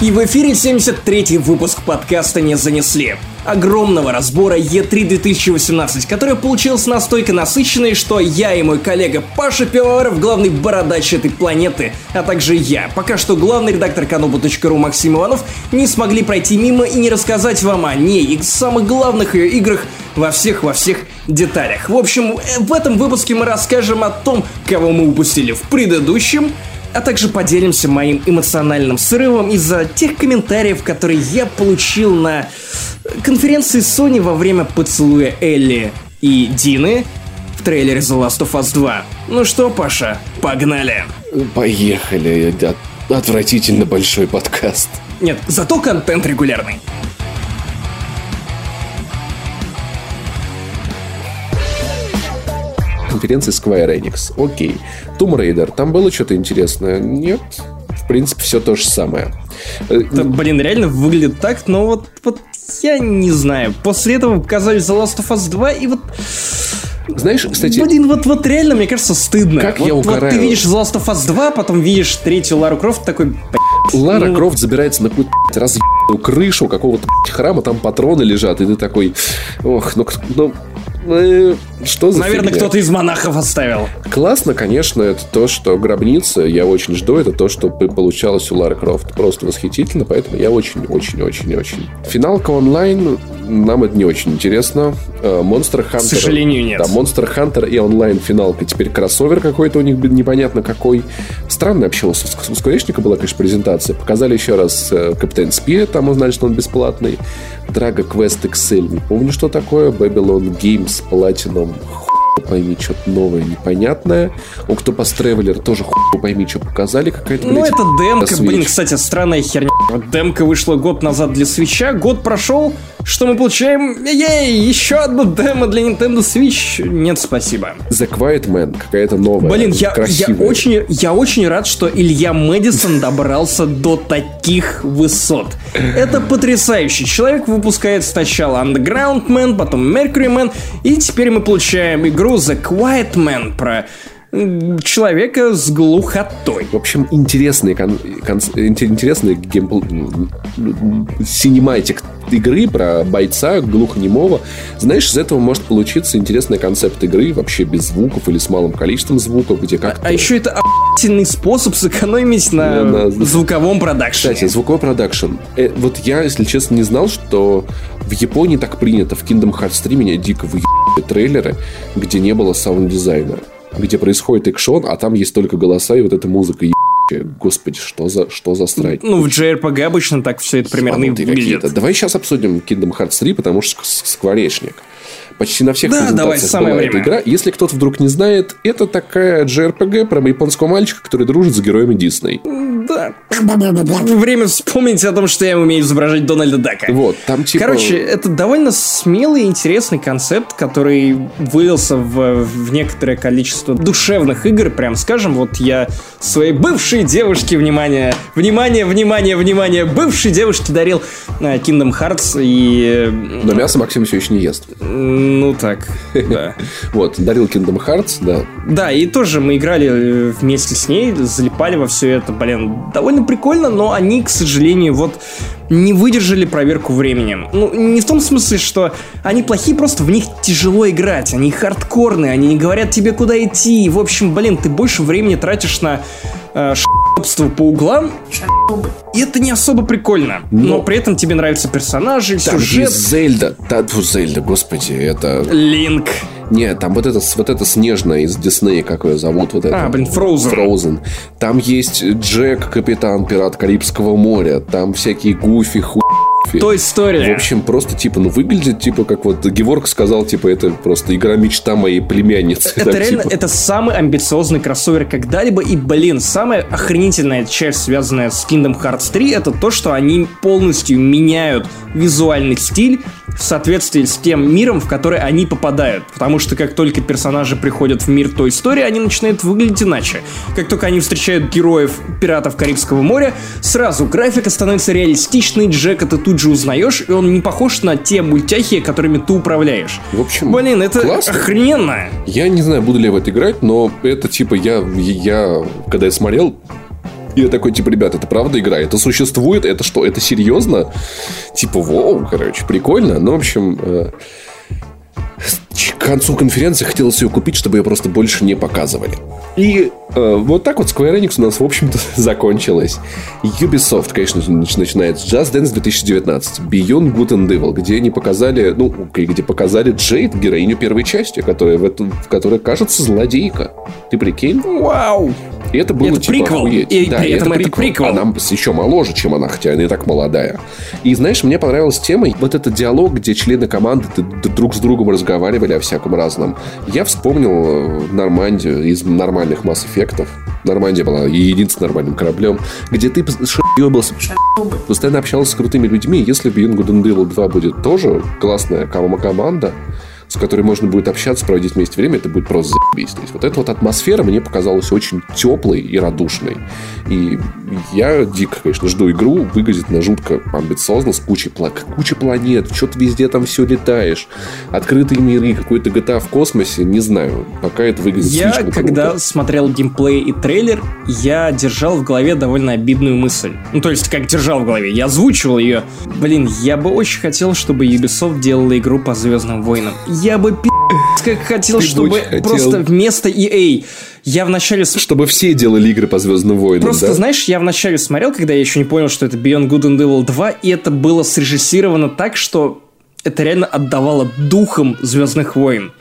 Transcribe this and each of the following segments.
И в эфире 73-й выпуск подкаста «Не занесли». Огромного разбора E3 2018, который получился настолько насыщенный, что я и мой коллега Паша Пивоваров, главный бородач этой планеты, а также я, пока что главный редактор kanobu.ru Максим Иванов, не смогли пройти мимо и не рассказать вам о ней и самых главных ее играх во всех-во всех деталях. В общем, в этом выпуске мы расскажем о том, кого мы упустили в предыдущем, а также поделимся моим эмоциональным срывом из-за тех комментариев, которые я получил на конференции Sony во время поцелуя Элли и Дины в трейлере The Last of Us 2. Ну что, Паша, погнали! Поехали. Отвратительно большой подкаст. Нет, зато контент регулярный. Конференции Square Enix. Окей. Tomb Raider. Там было что-то интересное? Нет. В принципе, все то же самое. Это, блин, реально выглядит так, но вот, вот я не знаю. После этого показали The Last of Us 2, и вот... Знаешь, кстати... Блин, вот, вот реально, мне кажется, стыдно. Как вот, я угораю. Вот ты видишь The Last of Us 2, потом видишь третью Лару Крофт, такой... Лара ну, Крофт забирается на какую-то разъебанную крышу какого-то храма, там патроны лежат, и ты такой... Ох, ну... ну ну, что за Наверное, фигня? кто-то из монахов оставил. Классно, конечно, это то, что гробница, я очень жду, это то, что получалось у Лары Крофт. Просто восхитительно, поэтому я очень-очень-очень-очень. Финалка онлайн, нам это не очень интересно. Э, Monster Hunter... К сожалению, нет. Да, Monster Hunter и онлайн финалка. Теперь кроссовер какой-то у них непонятно какой. Странно вообще. У Скворечника была, конечно, презентация. Показали еще раз Капитан Спирит, там узнали, что он бесплатный. Drago Quest XL, не помню, что такое. Babylon Games Platinum, Home пойми, что-то новое, непонятное. У кто по Traveler тоже хуй пойми, что показали, какая-то, Ну, это демка, блин, кстати, странная херня. Демка вышла год назад для свеча, год прошел, что мы получаем? Ей, еще одну демо для Nintendo Switch? Нет, спасибо. The Quiet Man, какая-то новая, Блин, я, я, очень, я очень рад, что Илья Мэдисон добрался до таких высот. Это потрясающе. Человек выпускает сначала Underground Man, потом Mercury Man, и теперь мы получаем игру The Quiet Man про человека с глухотой. В общем, интересный, кон, кон, интересный геймпл... cinematic игры про бойца глухонемого. Знаешь, из этого может получиться интересный концепт игры вообще без звуков или с малым количеством звуков, где как А, а еще это охуительный способ сэкономить на, на звуковом продакшене. Кстати, звуковой продакшн. Э, вот я, если честно, не знал, что в Японии так принято. В Kingdom Hearts 3 меня дико выебали трейлеры, где не было саунд-дизайна где происходит экшон, а там есть только голоса и вот эта музыка Господи, что за, что за страйк? Ну, в JRPG обычно так все это примерно и выглядит. Давай сейчас обсудим Kingdom Hearts 3, потому что скворечник. Почти на всех да, презентациях давай, была эта игра. Если кто-то вдруг не знает, это такая JRPG про японского мальчика, который дружит с героями Дисней. Да. Время вспомнить о том, что я умею изображать Дональда Дака. Вот, там типа... Короче, это довольно смелый и интересный концепт, который вылился в, в некоторое количество душевных игр, прям скажем. Вот я своей бывшей девушке, внимание, внимание, внимание, внимание, бывшей девушке дарил uh, Kingdom Hearts и... Но мясо Максим все еще не ест. Ну так, да. Вот, дарил Kingdom Hearts, да. Да, и тоже мы играли э, вместе с ней, залипали во все это, блин, довольно прикольно, но они, к сожалению, вот не выдержали проверку временем. Ну, не в том смысле, что они плохие, просто в них тяжело играть, они хардкорные, они не говорят тебе, куда идти. В общем, блин, ты больше времени тратишь на э, шопство по углам, и это не особо прикольно. Но, но при этом тебе нравятся персонажи, там сюжет. Зельда. Да, Зельда, господи, это... Линк. Нет, там вот это, вот это снежная из Диснея, как ее зовут. Вот это. А, блин, Фроузен. Фроузен. Там есть Джек, капитан пират Карибского моря. Там всякие гуфи, ху то история. В общем, просто, типа, ну, выглядит, типа, как вот Геворг сказал, типа, это просто игра мечта моей племянницы. Это так, реально, типа. это самый амбициозный кроссовер когда-либо. И, блин, самая охренительная часть, связанная с Kingdom Hearts 3, это то, что они полностью меняют визуальный стиль в соответствии с тем миром, в который они попадают. Потому что как только персонажи приходят в мир той истории, они начинают выглядеть иначе. Как только они встречают героев пиратов Карибского моря, сразу графика становится реалистичной, Джека ты тут же узнаешь, и он не похож на те мультяхи, которыми ты управляешь. В общем, Блин, это классно. охрененно. Я не знаю, буду ли я в это играть, но это типа я, я когда я смотрел И я такой, типа, ребят, это правда игра? Это существует? Это что? Это серьезно? Типа, воу, короче, прикольно. Ну, в общем, э, к концу конференции хотелось ее купить, чтобы ее просто больше не показывали. И э, вот так вот Square Enix у нас, в общем-то, закончилась. Ubisoft, конечно же, начинает с Just Dance 2019, Beyond Good and Evil, где они показали, ну, где показали Джейд, героиню первой части, которая, в эту, которая кажется злодейка. Ты прикинь? Вау! И это было это типа приквел. охуеть. И да, при этом это приквел. Она еще моложе, чем она, хотя она и так молодая. И знаешь, мне понравилась тема, вот этот диалог, где члены команды друг с другом разговаривали о всяком разном. Я вспомнил э, Нормандию из нормальных Mass Effect'ов. Нормандия была единственным нормальным кораблем, где ты ебался, постоянно общался с крутыми людьми. Если Beyond Good and Evil 2 будет тоже классная команда, с которой можно будет общаться, проводить вместе время, это будет просто заебись. То есть вот эта вот атмосфера мне показалась очень теплой и радушной. И я дико, конечно, жду игру. Выглядит на жутко амбициозно, с кучей, кучей планет, что ты везде там все летаешь. Открытые миры, какой-то GTA в космосе, не знаю. Пока это выглядит Я, слишком когда круто. смотрел геймплей и трейлер, я держал в голове довольно обидную мысль. Ну, то есть, как держал в голове, я озвучивал ее. Блин, я бы очень хотел, чтобы Ubisoft делала игру по Звездным войнам. Я бы пи*** как хотел, Ты бы чтобы хотел. просто вместо EA я вначале... Чтобы все делали игры по Звездным войнам, Просто, да? знаешь, я вначале смотрел, когда я еще не понял, что это Beyond Good and Evil 2, и это было срежиссировано так, что это реально отдавало духом Звездных войн.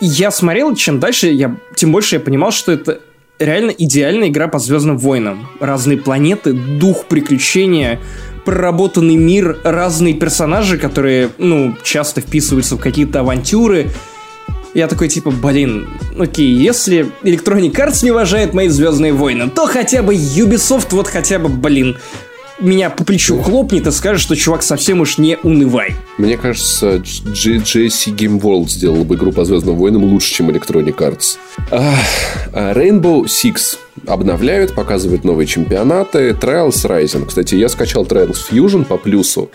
И я смотрел, чем дальше, я, тем больше я понимал, что это реально идеальная игра по Звездным войнам. Разные планеты, дух приключения, проработанный мир, разные персонажи, которые, ну, часто вписываются в какие-то авантюры. Я такой, типа, блин, окей, если Electronic Arts не уважает мои Звездные войны, то хотя бы Ubisoft вот хотя бы, блин, меня по плечу хлопнет и скажет, что чувак совсем уж не унывай. Мне кажется, GSC Game World сделала бы игру по Звездным войнам лучше, чем Electronic Arts. А, Rainbow Six обновляют, показывают новые чемпионаты. Trials Rising. Кстати, я скачал Trials Fusion по плюсу.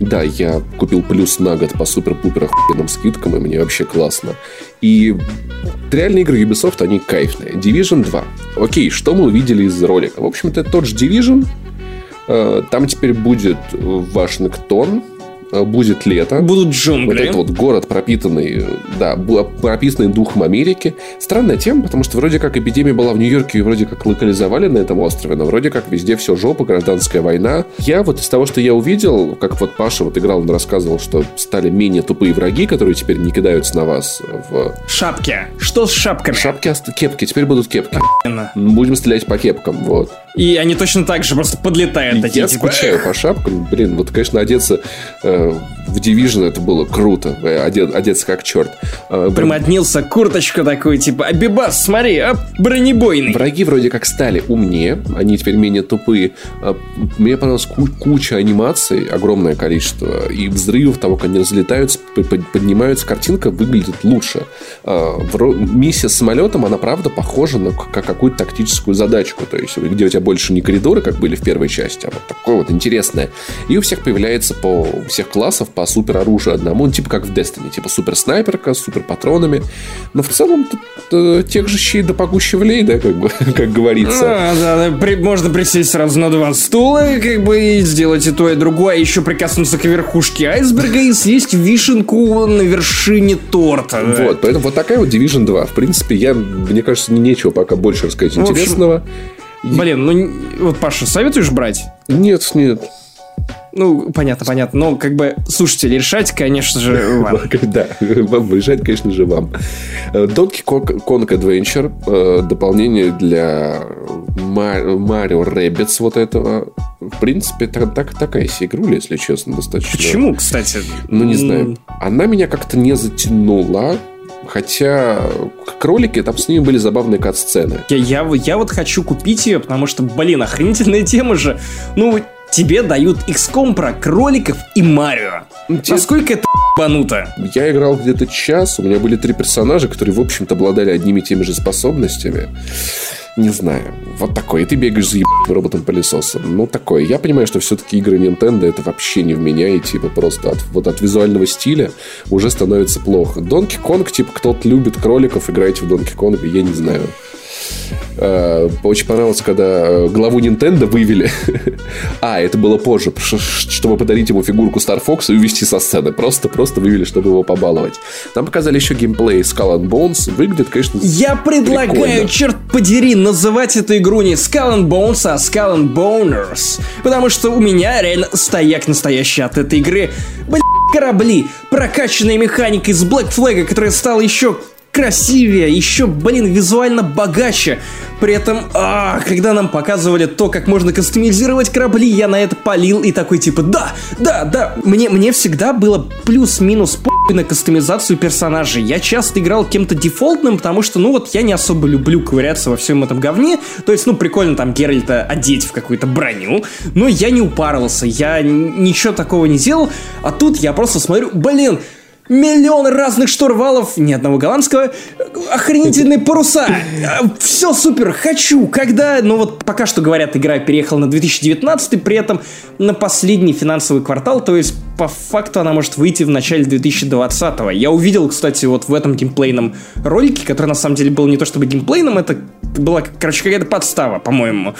Да, я купил плюс на год по супер-пупер охуенным скидкам, и мне вообще классно. И реальные игры Ubisoft, они кайфные. Division 2. Окей, что мы увидели из ролика? В общем-то, тот же Division, Там теперь будет э, будет лето. Будут Вот джунгли. этот вот город, пропитанный, да, бу- прописанный духом Америки. Странная тема, потому что вроде как эпидемия была в Нью-Йорке и вроде как локализовали на этом острове, но вроде как везде все жопа, гражданская война. Я вот из того, что я увидел, как вот Паша вот играл, он рассказывал, что стали менее тупые враги, которые теперь не кидаются на вас в Шапки. Что с шапками? шапки, кепки. Теперь будут кепки. Именно. Будем стрелять по кепкам, вот. И они точно так же просто подлетают. такие, Я типа, скучаю по шапкам. Блин, вот, конечно, одеться э, в Division это было круто. Э, оде- одеться как черт. Э, Примоднился курточку такую, типа, Абибас, смотри, а, бронебойный. Враги вроде как стали умнее, они теперь менее тупые. А, Мне понравилась ку- куча анимаций, огромное количество, и взрывов того, как они разлетаются, поднимаются, картинка выглядит лучше. Миссия с самолетом, она правда похожа на какую-то тактическую задачку, то есть где у тебя больше не коридоры, как были в первой части, а вот такое вот интересное. И у всех появляется по у всех классов по супер оружию одному, ну, типа как в Destiny, типа супер снайперка, с супер патронами. Но в целом тут э, тех же щей да погуще влей, да, как бы, как говорится. А, да, да, при- можно присесть сразу на два стула, как бы, и сделать и то, и другое, а еще прикоснуться к верхушке айсберга и съесть вишенку на вершине торта. да. Вот, поэтому вот такая вот Division 2. В принципе, я, мне кажется, не нечего пока больше рассказать В общем, интересного. Блин, ну, вот, Паша, советуешь брать? Нет, нет. Ну, понятно, понятно. Но, как бы, слушатели, решать, конечно же, вам. Да, вам решать, конечно же, вам. Э, Donkey Kong Adventure, э, дополнение для Mario Rabbids вот этого. В принципе, так, так- такая себе игруля, если честно, достаточно. Почему, кстати? Ну, не знаю. Она меня как-то не затянула. Хотя кролики, там с ними были забавные кат-сцены. Я, я, я вот хочу купить ее, потому что, блин, охренительная тема же. Ну, тебе дают XCOM про кроликов и Марио. те- Насколько это бануто? Я играл где-то час, у меня были три персонажа, которые, в общем-то, обладали одними и теми же способностями. Не знаю. Вот такое. И ты бегаешь за ебаным роботом-пылесосом. Ну, такое. Я понимаю, что все-таки игры Nintendo это вообще не в меня. И типа просто от, вот от визуального стиля уже становится плохо. Donkey Kong, типа, кто-то любит кроликов, играйте в Donkey Kong, я не знаю. Э, очень понравилось, когда э, главу Nintendo вывели. а, это было позже, чтобы подарить ему фигурку Star Fox и увести со сцены. Просто-просто вывели, чтобы его побаловать. Нам показали еще геймплей Skull and Bones. Выглядит, конечно, Я предлагаю, прикольно. черт подери, называть эту игру не Skull and Bones, а Skull and Boners. Потому что у меня реально стояк настоящий от этой игры. Блин, корабли, прокачанная механика из Black Flag, которая стала еще красивее, еще, блин, визуально богаче. При этом, а, когда нам показывали то, как можно кастомизировать корабли, я на это полил и такой типа, да, да, да. Мне, мне всегда было плюс-минус по на кастомизацию персонажей. Я часто играл кем-то дефолтным, потому что, ну вот, я не особо люблю ковыряться во всем этом говне. То есть, ну, прикольно там Геральта одеть в какую-то броню, но я не упарывался, я ничего такого не делал. А тут я просто смотрю, блин, миллион разных штурвалов, ни одного голландского, охренительные паруса. Все супер, хочу. Когда, ну вот пока что говорят, игра переехала на 2019, при этом на последний финансовый квартал, то есть по факту она может выйти в начале 2020 -го. Я увидел, кстати, вот в этом геймплейном ролике, который на самом деле был не то чтобы геймплейным, это была, короче, какая-то подстава, по-моему.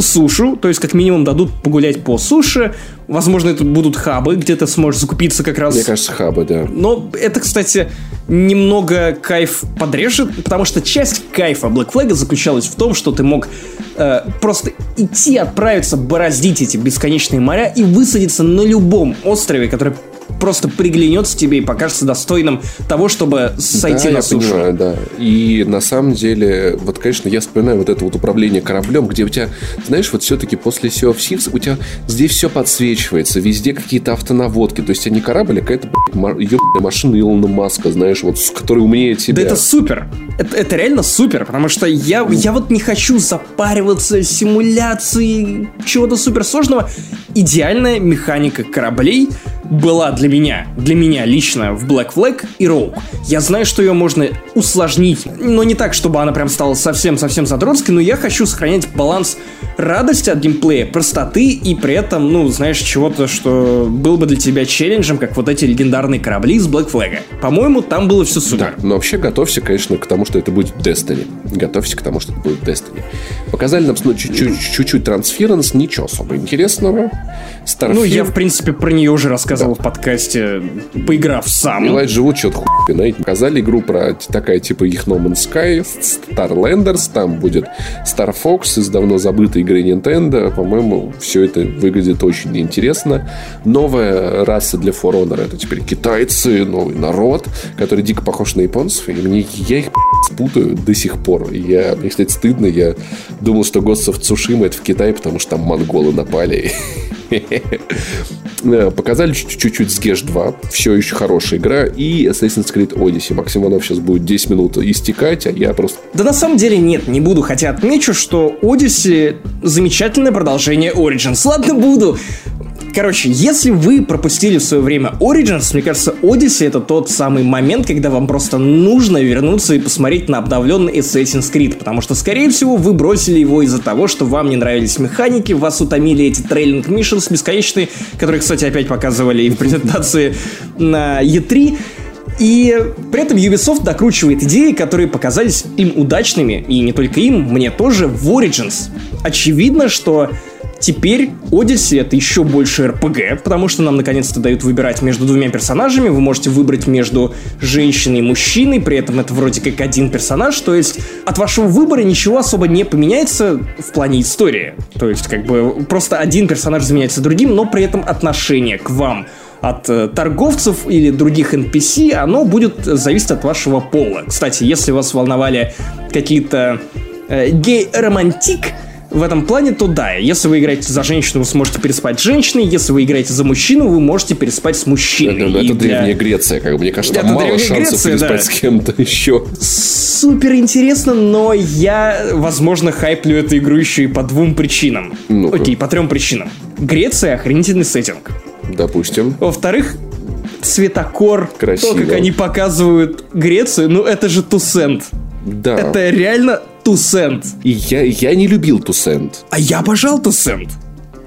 Сушу, то есть как минимум дадут погулять по суше, Возможно, это будут хабы, где ты сможешь закупиться как раз. Мне кажется, хабы, да. Но это, кстати, немного кайф подрежет, потому что часть кайфа Black Flag заключалась в том, что ты мог э, просто идти, отправиться, бороздить эти бесконечные моря и высадиться на любом острове, который просто приглянется тебе и покажется достойным того, чтобы сойти да, на сушу. Понимаю, да. И на самом деле, вот, конечно, я вспоминаю вот это вот управление кораблем, где у тебя, знаешь, вот все-таки после Sea of Thieves у тебя здесь все подсвечивается, везде какие-то автонаводки. То есть, а не корабль, а какая-то ебаная машина Илона Маска, знаешь, вот, с которой умнее тебя. Да это супер. Это, это реально супер, потому что я, я вот не хочу запариваться симуляцией чего-то суперсложного. Идеальная механика кораблей была для меня, для меня лично в Black Flag и Rogue. Я знаю, что ее можно усложнить, но не так, чтобы она прям стала совсем-совсем задротской, но я хочу сохранять баланс радости от геймплея, простоты и при этом, ну, знаешь, чего-то, что был бы для тебя челленджем, как вот эти легендарные корабли из Black Flag. По-моему, там было все супер. Да, но вообще готовься, конечно, к тому, что это будет Destiny. Готовься к тому, что это будет Destiny. Показали нам ну, чуть-чуть трансференс, ничего особо интересного. Starfield... Ну, я, в принципе, про нее уже рассказывал да. в подкасте, поиграв сам. Элайт живут что-то хуй, знаете. Показали игру про такая, типа, их No Man's Sky, Starlanders, там будет Star Fox из давно забытой игры Nintendo. По-моему, все это выглядит очень интересно. Новая раса для For Honor это теперь китайцы, новый народ, который дико похож на японцев. И мне, я их спутаю до сих пор. Я, мне, кстати, стыдно. Я думал, что Ghost of это в Китае, потому что там монголы напали. Показали чуть-чуть Gesh 2. Все еще хорошая игра. И Assassin's Creed Odyssey. Максим Иванов сейчас будет 10 минут истекать, а я просто... Да на самом деле нет, не буду. Хотя отмечу, что Odyssey замечательное продолжение Origins. Ладно, буду. Короче, если вы пропустили в свое время Origins, мне кажется, Odyssey это тот самый момент, когда вам просто нужно вернуться и посмотреть на обновленный Assassin's Creed, потому что, скорее всего, вы бросили его из-за того, что вам не нравились механики, вас утомили эти трейлинг миссионс бесконечные, которые, кстати, опять показывали и в презентации на E3. И при этом Ubisoft докручивает идеи, которые показались им удачными, и не только им, мне тоже, в Origins. Очевидно, что Теперь Odyssey это еще больше RPG, потому что нам наконец-то дают выбирать между двумя персонажами. Вы можете выбрать между женщиной и мужчиной, при этом это вроде как один персонаж, то есть от вашего выбора ничего особо не поменяется в плане истории. То есть как бы просто один персонаж заменяется другим, но при этом отношение к вам от э, торговцев или других NPC, оно будет зависеть от вашего пола. Кстати, если вас волновали какие-то э, гей-романтик, в этом плане, то да, если вы играете за женщину, вы сможете переспать с женщиной, если вы играете за мужчину, вы можете переспать с мужчиной. Это, это для... Древняя Греция, как бы, мне кажется, там это мало шансов Греция, переспать да. с кем-то еще. Супер интересно, но я, возможно, хайплю эту игру еще и по двум причинам. ну Окей, по трем причинам. Греция охренительный сеттинг. Допустим. Во-вторых, цветокор, Красиво. то, как они показывают Грецию, ну это же Тусент. Да. Это реально Тусент. И я, я не любил Тусент. А я обожал Тусент.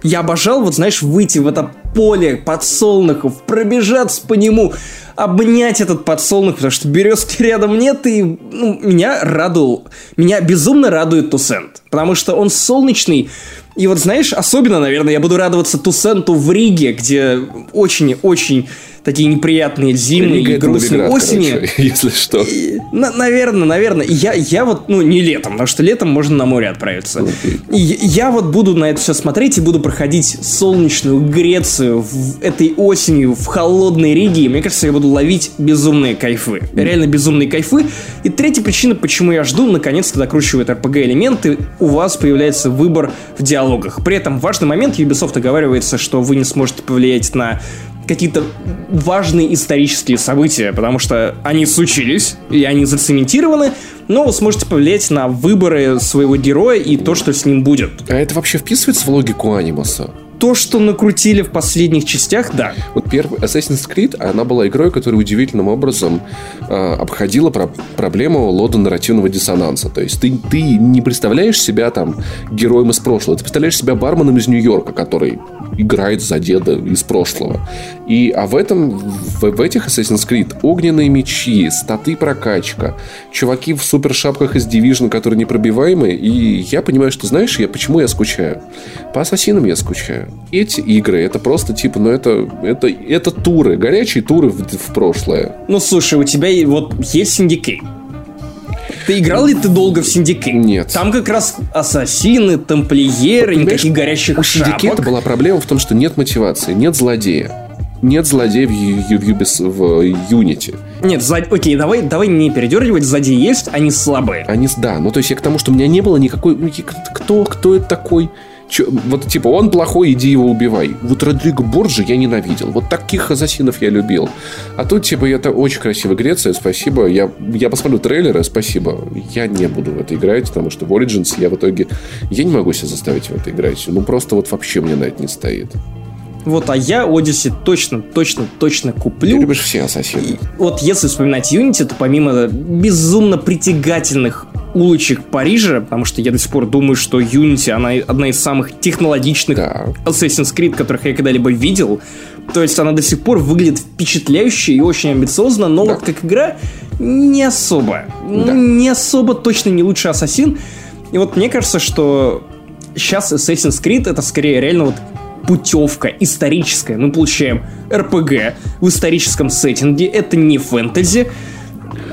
Я обожал, вот знаешь, выйти в это поле подсолнухов, пробежаться по нему, обнять этот подсолнух, потому что березки рядом нет, и ну, меня радовал, меня безумно радует Тусент, потому что он солнечный, и вот знаешь, особенно, наверное, я буду радоваться Тусенту в Риге, где очень-очень такие неприятные зимы и грустные осени. Короче, если что. И, на, наверное, наверное. Я, я вот, ну, не летом, потому что летом можно на море отправиться. Okay. И я вот буду на это все смотреть и буду проходить солнечную Грецию в этой осенью в холодной Риге. И мне кажется, я буду ловить безумные кайфы. Реально безумные кайфы. И третья причина, почему я жду, наконец-то докручивает RPG-элементы, у вас появляется выбор в диалогах. При этом важный момент, Ubisoft оговаривается, что вы не сможете повлиять на какие-то важные исторические события, потому что они случились, и они зацементированы, но вы сможете повлиять на выборы своего героя и то, что с ним будет. А это вообще вписывается в логику анимуса? То, что накрутили в последних частях, да. Вот первый Assassin's Creed, она была игрой, которая удивительным образом э, обходила про проблему лода нарративного диссонанса. То есть ты, ты не представляешь себя там героем из прошлого, ты представляешь себя барменом из Нью-Йорка, который играет за деда из прошлого. И, а в этом, в, в этих Assassin's Creed огненные мечи, статы прокачка, чуваки в супершапках из Division, которые непробиваемые, и я понимаю, что, знаешь, я, почему я скучаю? По ассасинам я скучаю эти игры, это просто типа, ну это, это, это туры, горячие туры в, в прошлое. Ну слушай, у тебя вот есть Syndicate. Ты играл ли ты долго в Syndicate? Нет. Там как раз ассасины, тамплиеры, вот, никаких горящих у шапок. У Syndicate а была проблема в том, что нет мотивации, нет злодея. Нет злодея в, в, в Unity. Нет, злод... окей, давай, давай не передергивать, злодеи есть, они слабые. Они, да, ну то есть я к тому, что у меня не было никакой... Кто, кто это такой? Чё, вот типа, он плохой, иди его убивай. Вот Родриго Борджи я ненавидел. Вот таких ассасинов я любил. А тут, типа, это очень красиво Греция, спасибо. Я, я посмотрю трейлеры, спасибо. Я не буду в это играть, потому что в Origins я в итоге... Я не могу себя заставить в это играть. Ну, просто вот вообще мне на это не стоит. Вот, а я Odyssey точно, точно, точно куплю. Ты любишь все ассасины. И вот если вспоминать Unity, то помимо безумно притягательных улочек Парижа, потому что я до сих пор думаю, что Unity, она одна из самых технологичных да. Assassin's Creed, которых я когда-либо видел. То есть она до сих пор выглядит впечатляюще и очень амбициозно, но да. вот как игра не особо. Да. Не особо точно не лучший Ассасин. И вот мне кажется, что сейчас Assassin's Creed это скорее реально вот путевка историческая. Мы получаем РПГ в историческом сеттинге. Это не фэнтези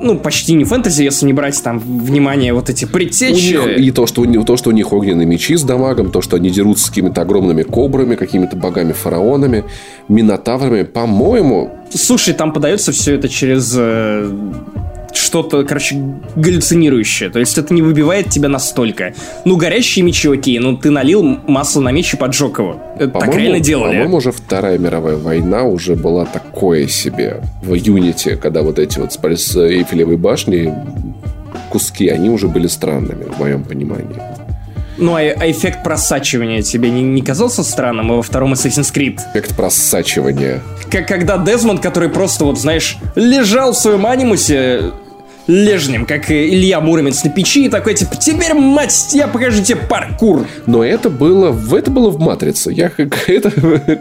ну, почти не фэнтези, если не брать там внимание вот эти предтечи. них, и то что, у, то, что у них огненные мечи с дамагом, то, что они дерутся с какими-то огромными кобрами, какими-то богами-фараонами, минотаврами, по-моему... Слушай, там подается все это через э, что-то, короче, галлюцинирующее. То есть это не выбивает тебя настолько. Ну, горящие мечи окей, ну ты налил масло на меч и поджег его. Это так реально делали. По-моему, уже Вторая мировая война уже была такое себе. В Юнити, когда вот эти вот с Эйфелевой башни куски, они уже были странными, в моем понимании. Ну, а, а эффект просачивания тебе не, не казался странным во втором Assassin's Creed? Эффект просачивания. Как когда Дезмонд, который просто, вот, знаешь, лежал в своем анимусе, лежним, как Илья Муромец на печи, и такой, типа, теперь, мать, я покажу тебе паркур. Но это было, в это было в Матрице. Я это,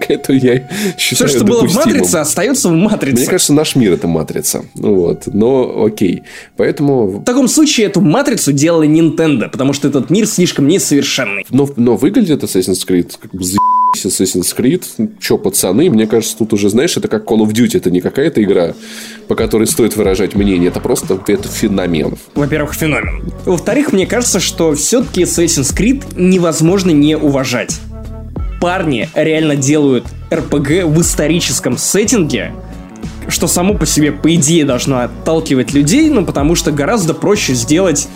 это я считаю Все, что было в Матрице, остается в Матрице. Мне кажется, наш мир это Матрица. Вот. Но окей. Поэтому... В таком случае эту Матрицу делали Nintendo, потому что этот мир слишком несовершенный. Но, но выглядит Assassin's Creed как бы Assassin's Creed. Че, пацаны, мне кажется, тут уже, знаешь, это как Call of Duty. Это не какая-то игра, по которой стоит выражать мнение. Это просто это феномен. Во-первых, феномен. Во-вторых, мне кажется, что все-таки Assassin's Creed невозможно не уважать. Парни реально делают RPG в историческом сеттинге, что само по себе, по идее, должно отталкивать людей, ну, потому что гораздо проще сделать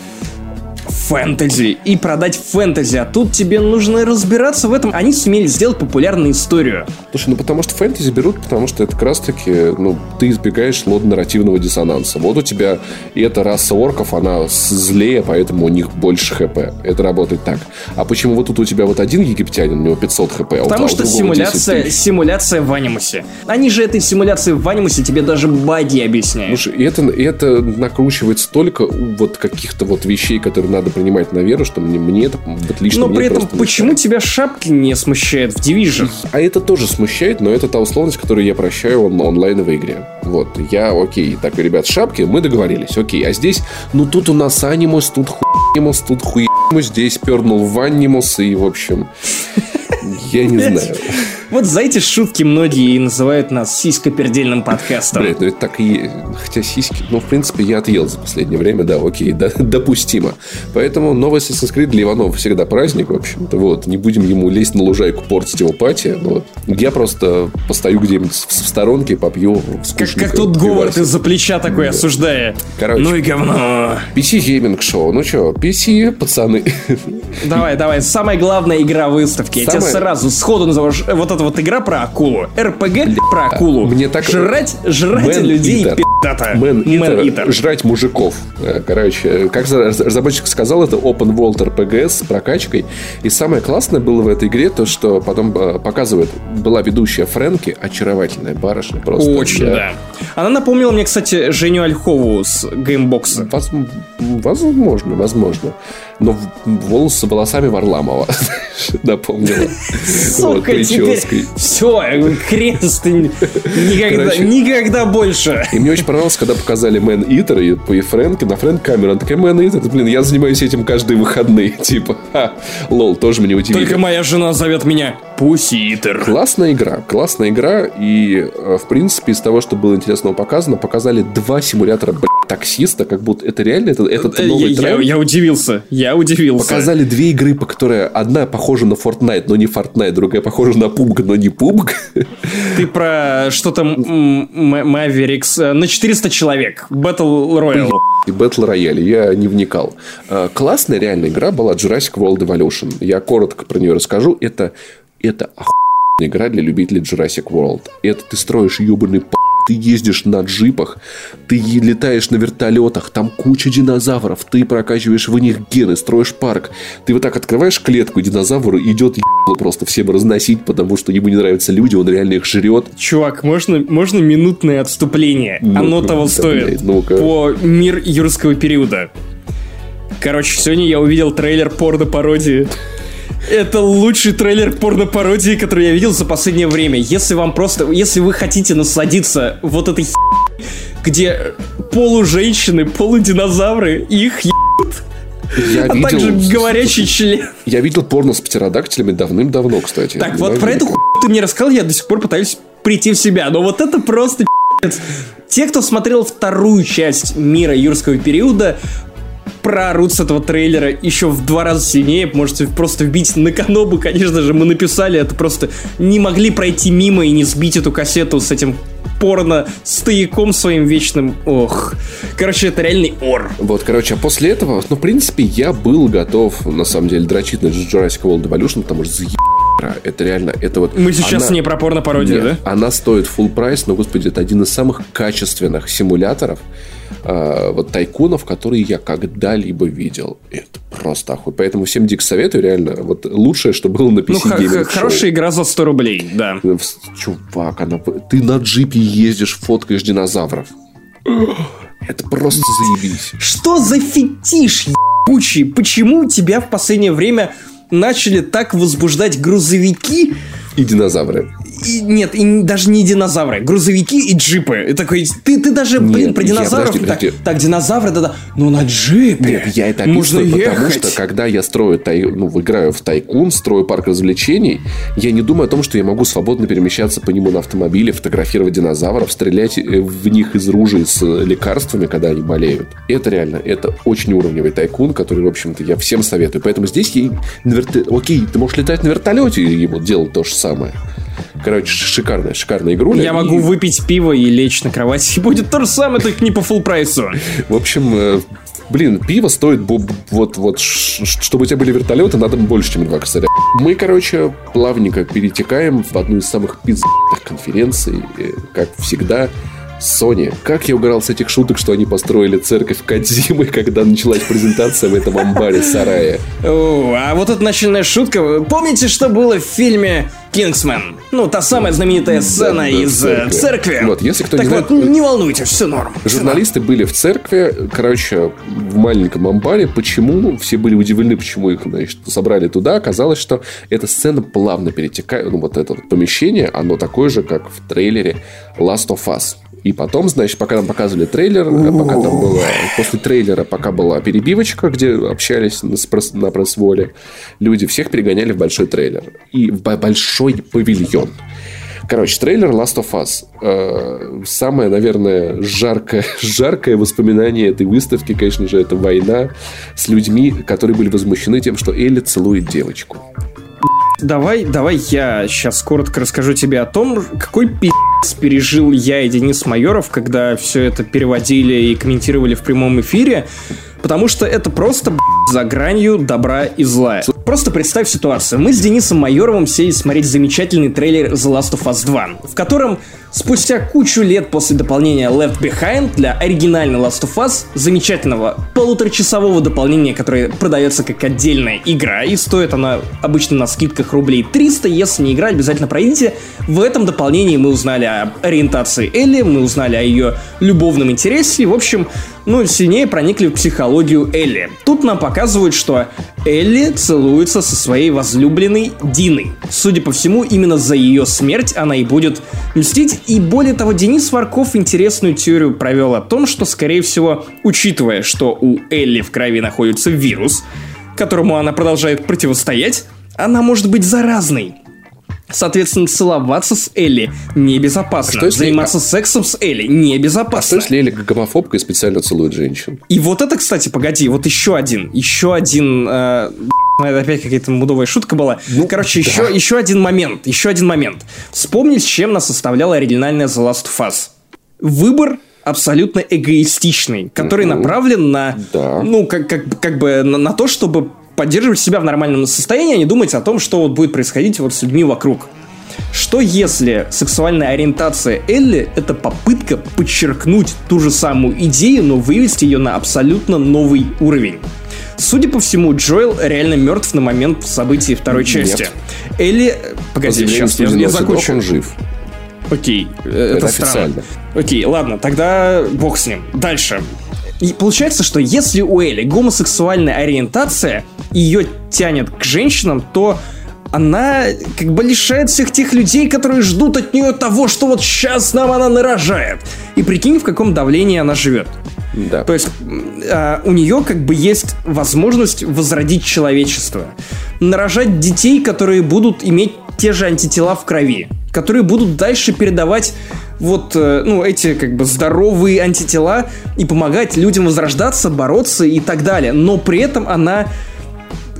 фэнтези и продать фэнтези, а тут тебе нужно разбираться в этом. Они сумели сделать популярную историю. Слушай, ну потому что фэнтези берут, потому что это как раз таки, ну, ты избегаешь лод-нарративного диссонанса. Вот у тебя и эта раса орков, она злее, поэтому у них больше хп. Это работает так. А почему вот тут у тебя вот один египтянин, у него 500 хп, а Потому а что симуляция, симуляция в анимусе. Они же этой симуляции в анимусе тебе даже баги объясняют. Слушай, это, это накручивается только вот каких-то вот вещей, которые надо принимать на веру, что мне, мне это вот лично Но при этом почему тебя шапки не смущает в Division? А это тоже смущает, но это та условность, которую я прощаю на онлайновой игре. Вот, я, окей, так, ребят, шапки, мы договорились, окей. А здесь, ну тут у нас анимус, тут хуймус, тут хуймус, здесь пернул в анимус, и, в общем, я не знаю. Вот за эти шутки многие и называют нас сиськопердельным подкастом. Блять, ну это так и... Хотя сиськи... Ну, в принципе, я отъел за последнее время, да, окей, да, допустимо. Поэтому новый Assassin's Creed для Иванова всегда праздник, в общем-то. Вот, не будем ему лезть на лужайку, портить его пати. Вот. Я просто постою где-нибудь в сторонке, попью Как, как тут Говард из-за плеча такой да. осуждая. Короче. Ну и говно. PC Gaming Show. Ну что, PC, пацаны. Давай, давай. Самая главная игра выставки. Самая... Я тебе сразу сходу назову. Вот это вот игра про акулу. РПГ про акулу. Мне так... Жрать, жрать Man людей Eater. Eater. Жрать мужиков. Э, короче, как разработчик сказал, это open world RPG с прокачкой. И самое классное было в этой игре то, что потом э, показывает, была ведущая Фрэнки, очаровательная барышня просто. Очень, да. да. Она напомнила мне, кстати, Женю Ольхову с геймбокса. Возможно, возможно но волосы волосами Варламова напомнила. Сука, теперь все, крест никогда, никогда больше. И мне очень понравилось, когда показали Maneater и по Фрэнке, на Фрэнк камера, она такая, Maneater, блин, я занимаюсь этим каждые выходные, типа, ха, лол, тоже мне удивили. Только моя жена зовет меня Пусси Итер. Классная игра, классная игра, и, э, в принципе, из того, что было интересного показано, показали два симулятора, блядь, таксиста, как будто это реально, это, это э, новый тренд. Я, я удивился, я удивился. Показали две игры, по которые одна похожа на Fortnite, но не Fortnite, другая похожа на PUBG, но не PUBG. Ты про что-то Mavericks э, на 400 человек, Battle Royale. И Battle Royale, я не вникал. Э, классная реальная игра была Jurassic World Evolution. Я коротко про нее расскажу. Это, это охуенная игра для любителей Jurassic World. Это ты строишь ебаный ты ездишь на джипах, ты летаешь на вертолетах, там куча динозавров, ты прокачиваешь в них гены, строишь парк. Ты вот так открываешь клетку, динозавр идет просто всем разносить, потому что ему не нравятся люди, он реально их жрет. Чувак, можно, можно минутное отступление? ну Оно того стоит. ну По мир юрского периода. Короче, сегодня я увидел трейлер порно-пародии. Это лучший трейлер порно-пародии, который я видел за последнее время. Если вам просто... Если вы хотите насладиться вот этой где полуженщины, полудинозавры, их ебут. Я а видел, также говорящий член. Я видел порно с птеродактилями давным-давно, кстати. Так, вот про эту хуйню ты мне рассказал, я до сих пор пытаюсь прийти в себя. Но вот это просто те, кто смотрел вторую часть мира юрского периода, проорут с этого трейлера еще в два раза сильнее. Можете просто вбить на Канобу, конечно же, мы написали это просто не могли пройти мимо и не сбить эту кассету с этим порно стояком своим вечным. Ох. Короче, это реальный ор. Вот, короче, а после этого, ну, в принципе, я был готов, на самом деле, дрочить на Jurassic World Evolution, потому что заеб это реально, это вот... Мы сейчас она, не про порно-пародию, да? Она стоит full прайс, но, господи, это один из самых качественных симуляторов, э, вот тайкунов, которые я когда-либо видел. Это просто охуй. Поэтому всем дико советую, реально. Вот лучшее, что было на PC ну, Gaming Хорошая игра за 100 рублей, да. Чувак, она... ты на джипе ездишь, фоткаешь динозавров. Это просто заебись. Что за фетиш, ебучий? Почему тебя в последнее время начали так возбуждать грузовики? И динозавры и, нет, и даже не динозавры, грузовики и джипы. И такой, ты, ты даже, нет, блин, про динозавров. Я, подожди, подожди. Так, так, динозавры, да-да. Ну на джипе. Нет, я это описываю, потому что когда я строю, тай, ну, играю в тайкун, строю парк развлечений, я не думаю о том, что я могу свободно перемещаться по нему на автомобиле, фотографировать динозавров, стрелять э, в них из ружей с лекарствами, когда они болеют. Это реально, это очень уровневый тайкун, который, в общем-то, я всем советую. Поэтому здесь я на верт... Окей, ты можешь летать на вертолете и ему делать то же самое. Короче, шикарная, шикарная игруля. Я могу выпить пиво и лечь на кровать, и будет то же самое, только не по full прайсу. В общем, э, блин, пиво стоит вот, вот, чтобы у тебя были вертолеты, надо больше, чем два косаря. Мы, короче, плавненько перетекаем в одну из самых пиздатых конференций, э, как всегда, Sony. Как я угорал с этих шуток, что они построили церковь Кадзимы, когда началась презентация в этом амбаре сарае. О, а вот эта начальная шутка. Помните, что было в фильме Кингсмен. Ну, та самая знаменитая сцена да, да, из э, церкви. церкви. Вот, если кто так не вот, знает... не волнуйтесь, все норм. Журналисты все были в церкви, короче, в маленьком амбаре. Почему? Все были удивлены, почему их, значит, собрали туда. Оказалось, что эта сцена плавно перетекает, ну, вот это вот помещение, оно такое же, как в трейлере Last of Us. И потом, значит, пока нам показывали трейлер, пока там было... После трейлера пока была перебивочка, где общались на, на пресс-воле, люди всех перегоняли в большой трейлер. И в большой павильон. Короче, трейлер Last of Us. Э, самое, наверное, жаркое, жаркое воспоминание этой выставки, конечно же, это война с людьми, которые были возмущены тем, что Элли целует девочку. Давай, давай я сейчас коротко расскажу тебе о том, какой пи***ц пережил я и Денис Майоров, когда все это переводили и комментировали в прямом эфире, потому что это просто за гранью добра и зла. Просто представь ситуацию. Мы с Денисом Майоровым сели смотреть замечательный трейлер The Last of Us 2, в котором Спустя кучу лет после дополнения Left Behind для оригинальной Last of Us, замечательного полуторачасового дополнения, которое продается как отдельная игра, и стоит она обычно на скидках рублей 300, если не играть, обязательно пройдите. В этом дополнении мы узнали о ориентации Элли, мы узнали о ее любовном интересе, и, в общем, ну, сильнее проникли в психологию Элли. Тут нам показывают, что Элли целуется со своей возлюбленной Диной. Судя по всему, именно за ее смерть она и будет мстить, и более того, Денис Варков интересную теорию провел о том, что, скорее всего, учитывая, что у Элли в крови находится вирус, которому она продолжает противостоять, она может быть заразной. Соответственно, целоваться с Элли небезопасно. А что, если... Заниматься сексом с Элли небезопасно. А что, если Элли гомофобка и специально целует женщин? И вот это, кстати, погоди, вот еще один, еще один... Э, это опять какая-то мудовая шутка была. Ну, Короче, да. еще, еще один момент, еще один момент. Вспомни, с чем нас составляла оригинальная The Last of Us. Выбор абсолютно эгоистичный, который угу. направлен на, да. ну, как, как, как бы на, на то, чтобы поддерживать себя в нормальном состоянии, а не думать о том, что вот будет происходить вот с людьми вокруг. Что если сексуальная ориентация Элли – это попытка подчеркнуть ту же самую идею, но вывести ее на абсолютно новый уровень? Судя по всему, Джоэл реально мертв на момент событий второй части. Нет. Элли... Погоди, сейчас, я, я закончу. Он жив. Окей, э, это, это странно. Официально. Окей, ладно, тогда бог с ним. Дальше. И получается, что если у Элли гомосексуальная ориентация, ее тянет к женщинам, то она как бы лишает всех тех людей, которые ждут от нее того, что вот сейчас нам она нарожает. И прикинь, в каком давлении она живет. Да. То есть э, у нее как бы есть возможность возродить человечество. Нарожать детей, которые будут иметь те же антитела в крови, которые будут дальше передавать вот, э, ну, эти как бы здоровые антитела и помогать людям возрождаться, бороться и так далее. Но при этом она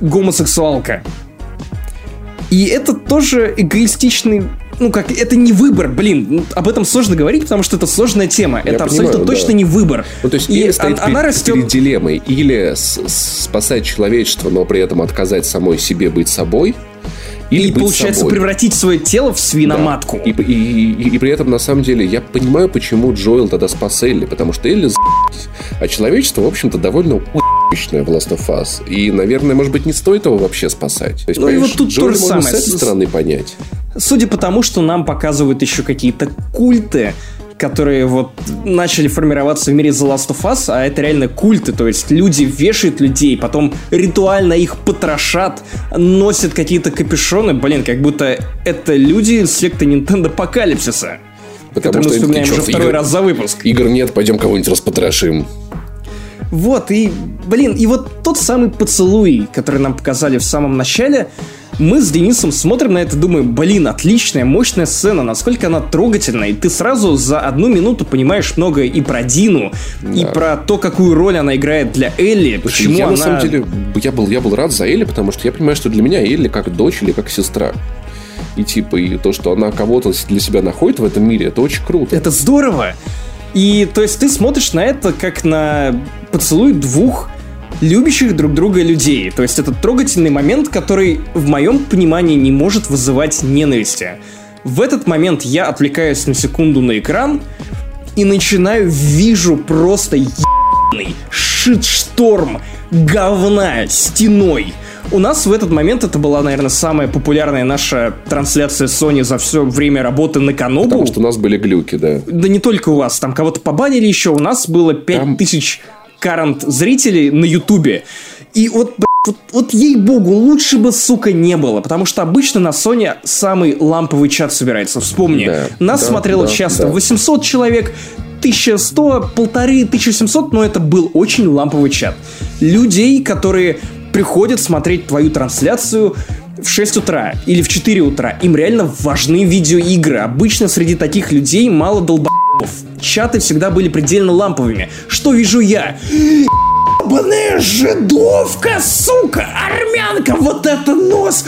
гомосексуалка. И это тоже эгоистичный ну, как, это не выбор, блин, об этом сложно говорить, потому что это сложная тема. Я это понимаю, абсолютно да. точно не выбор. Ну, то есть, и стоит она, перед, растет... перед дилеммой, или спасать человечество, но при этом отказать самой себе быть собой, или и получается собой. превратить свое тело в свиноматку. Да. И, и, и, и при этом, на самом деле, я понимаю, почему Джоэл тогда спас Элли, потому что Элли а человечество, в общем-то, довольно у***чное в Last of Us. И, наверное, может быть, не стоит его вообще спасать. То есть, ну и вот тут Джоэль то же самое. с этой стороны понять. Судя по тому, что нам показывают еще какие-то культы, которые вот начали формироваться в мире The Last of Us, а это реально культы, то есть люди вешают людей, потом ритуально их потрошат, носят какие-то капюшоны, блин, как будто это люди секты Nintendo Апокалипсиса. Потому что мы вспоминаем уже второй игр, раз за выпуск. Игр нет, пойдем кого-нибудь распотрошим. Вот, и, блин, и вот тот самый поцелуй, который нам показали в самом начале, мы с Денисом смотрим на это думаем, блин, отличная, мощная сцена, насколько она трогательная, и ты сразу за одну минуту понимаешь многое и про Дину, да. и про то, какую роль она играет для Элли, Слушай, почему я она... на самом деле, я был, я был рад за Элли, потому что я понимаю, что для меня Элли как дочь или как сестра. И типа, и то, что она кого-то для себя находит в этом мире, это очень круто. Это здорово! И то есть ты смотришь на это как на поцелуй двух любящих друг друга людей. То есть это трогательный момент, который в моем понимании не может вызывать ненависти. В этот момент я отвлекаюсь на секунду на экран и начинаю вижу просто ебаный шит-шторм говна стеной У нас в этот момент это была, наверное, самая популярная наша трансляция Sony за все время работы на Канобу. Потому что у нас были глюки, да. Да не только у вас, там кого-то побанили еще, у нас было 5000 там... карант зрителей на Ютубе. И вот, вот, вот ей-богу, лучше бы, сука, не было, потому что обычно на Sony самый ламповый чат собирается. Вспомни, да, нас да, смотрело да, часто да. 800 человек, 1100, полторы, 1700, но это был очень ламповый чат. Людей, которые приходят смотреть твою трансляцию в 6 утра или в 4 утра. Им реально важны видеоигры. Обычно среди таких людей мало долбоебов. Чаты всегда были предельно ламповыми. Что вижу я? Ебаная жидовка, сука, армянка, вот это нос,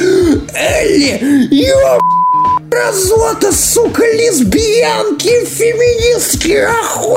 Элли, ёб Разота, сука, лесбиянки, феминистки, охуй!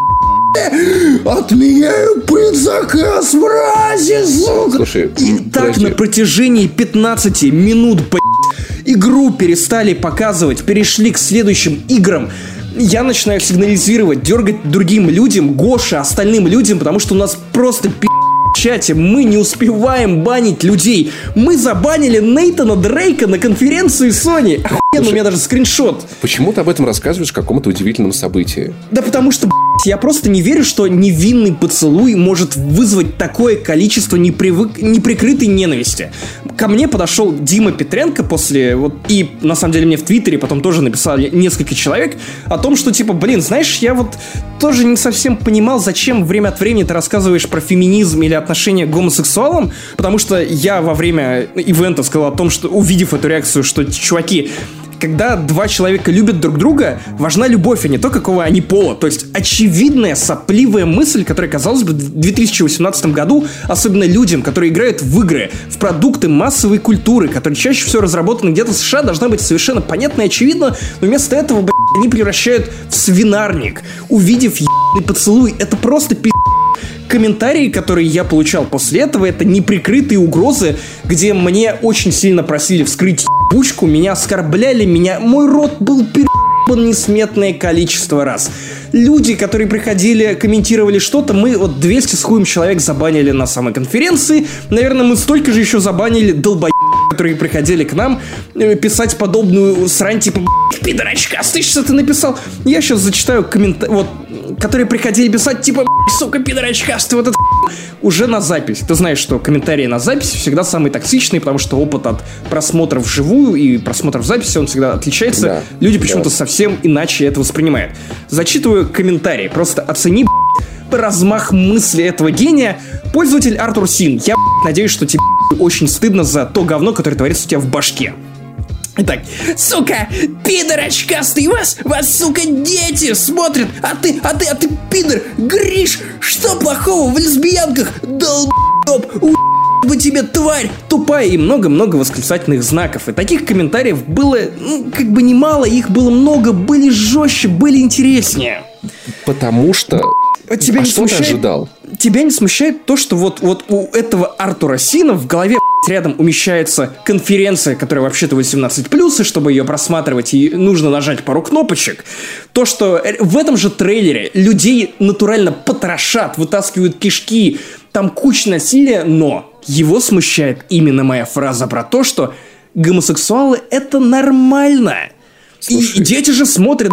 Отменяю предзаказ, мрази, сука! Слушай, И так на протяжении 15 минут, блядь, игру перестали показывать, перешли к следующим играм. Я начинаю сигнализировать, дергать другим людям, Гоше, остальным людям, потому что у нас просто пи*** чате мы не успеваем банить людей. Мы забанили Нейтана Дрейка на конференции Sony. Охуенно, у меня даже скриншот. Почему ты об этом рассказываешь какому-то удивительному событии? Да потому что, я просто не верю, что невинный поцелуй может вызвать такое количество непривык... неприкрытой ненависти. Ко мне подошел Дима Петренко после, вот, и на самом деле мне в Твиттере потом тоже написали несколько человек о том, что типа, блин, знаешь, я вот тоже не совсем понимал, зачем время от времени ты рассказываешь про феминизм или отношение к гомосексуалам, потому что я во время ивента сказал о том, что увидев эту реакцию, что чуваки, когда два человека любят друг друга, важна любовь, а не то, какого они пола. То есть очевидная сопливая мысль, которая, казалось бы, в 2018 году, особенно людям, которые играют в игры, в продукты массовой культуры, которые чаще всего разработаны где-то в США, должна быть совершенно понятна и очевидна, но вместо этого, блядь, они превращают в свинарник. Увидев ебаный поцелуй, это просто пи*** комментарии, которые я получал после этого, это неприкрытые угрозы, где мне очень сильно просили вскрыть ебучку, меня оскорбляли, меня... Мой рот был перебан несметное количество раз. Люди, которые приходили, комментировали что-то, мы вот 200 с хуем человек забанили на самой конференции. Наверное, мы столько же еще забанили долбоеб которые приходили к нам э, писать подобную срань, типа, пидорочка, ты что ты написал? Я сейчас зачитаю комментарий, вот, которые приходили писать, типа, сука, пидорочкастый, вот это уже на запись. Ты знаешь, что комментарии на записи всегда самые токсичные, потому что опыт от просмотра вживую и просмотра в записи, он всегда отличается. Да, Люди почему-то да. совсем иначе это воспринимают. Зачитываю комментарий. Просто оцени, размах мысли этого гения. Пользователь Артур Син. Я надеюсь, что тебе очень стыдно за то говно, которое творится у тебя в башке. Итак, сука, пидор очкастый, вас, вас, сука, дети смотрят, а ты, а ты, а ты, пидор, Гриш, что плохого в лесбиянках, долб***об, бы тебе, тварь, тупая, и много-много восклицательных знаков. И таких комментариев было, ну, как бы немало, их было много, были жестче, были интереснее. Потому что... Тебя а не что смущает? ты ожидал? Тебя не смущает то, что вот, вот у этого Артура Сина в голове рядом умещается конференция, которая вообще-то 18+, и чтобы ее просматривать, и нужно нажать пару кнопочек. То, что в этом же трейлере людей натурально потрошат, вытаскивают кишки, там куча насилия, но его смущает именно моя фраза про то, что гомосексуалы это нормально. Слушай, и дети же смотрят.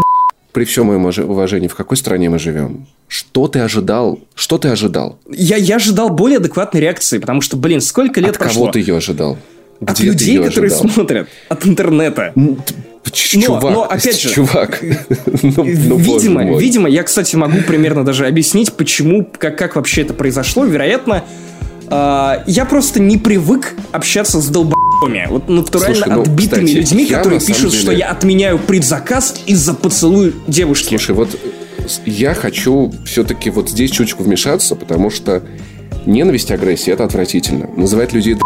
При всем моем уважении, в какой стране мы живем? Что ты ожидал? Что ты ожидал? Я, я ожидал более адекватной реакции, потому что, блин, сколько лет От прошло? кого ты ее ожидал? Где от людей, которые ожидал? смотрят, от интернета. Чувак, но, но опять же, чувак. ну, ну, видимо, видимо, я, кстати, могу примерно даже объяснить, почему, как, как вообще это произошло. Вероятно, э, я просто не привык общаться с долбоебами. Вот натурально Слушай, ну, отбитыми кстати, людьми, которые пишут, деле... что я отменяю предзаказ из-за поцелуя девушки. Слушай, вот я хочу все-таки вот здесь чуть-чуть вмешаться, потому что ненависть, агрессия – это отвратительно. Называть людей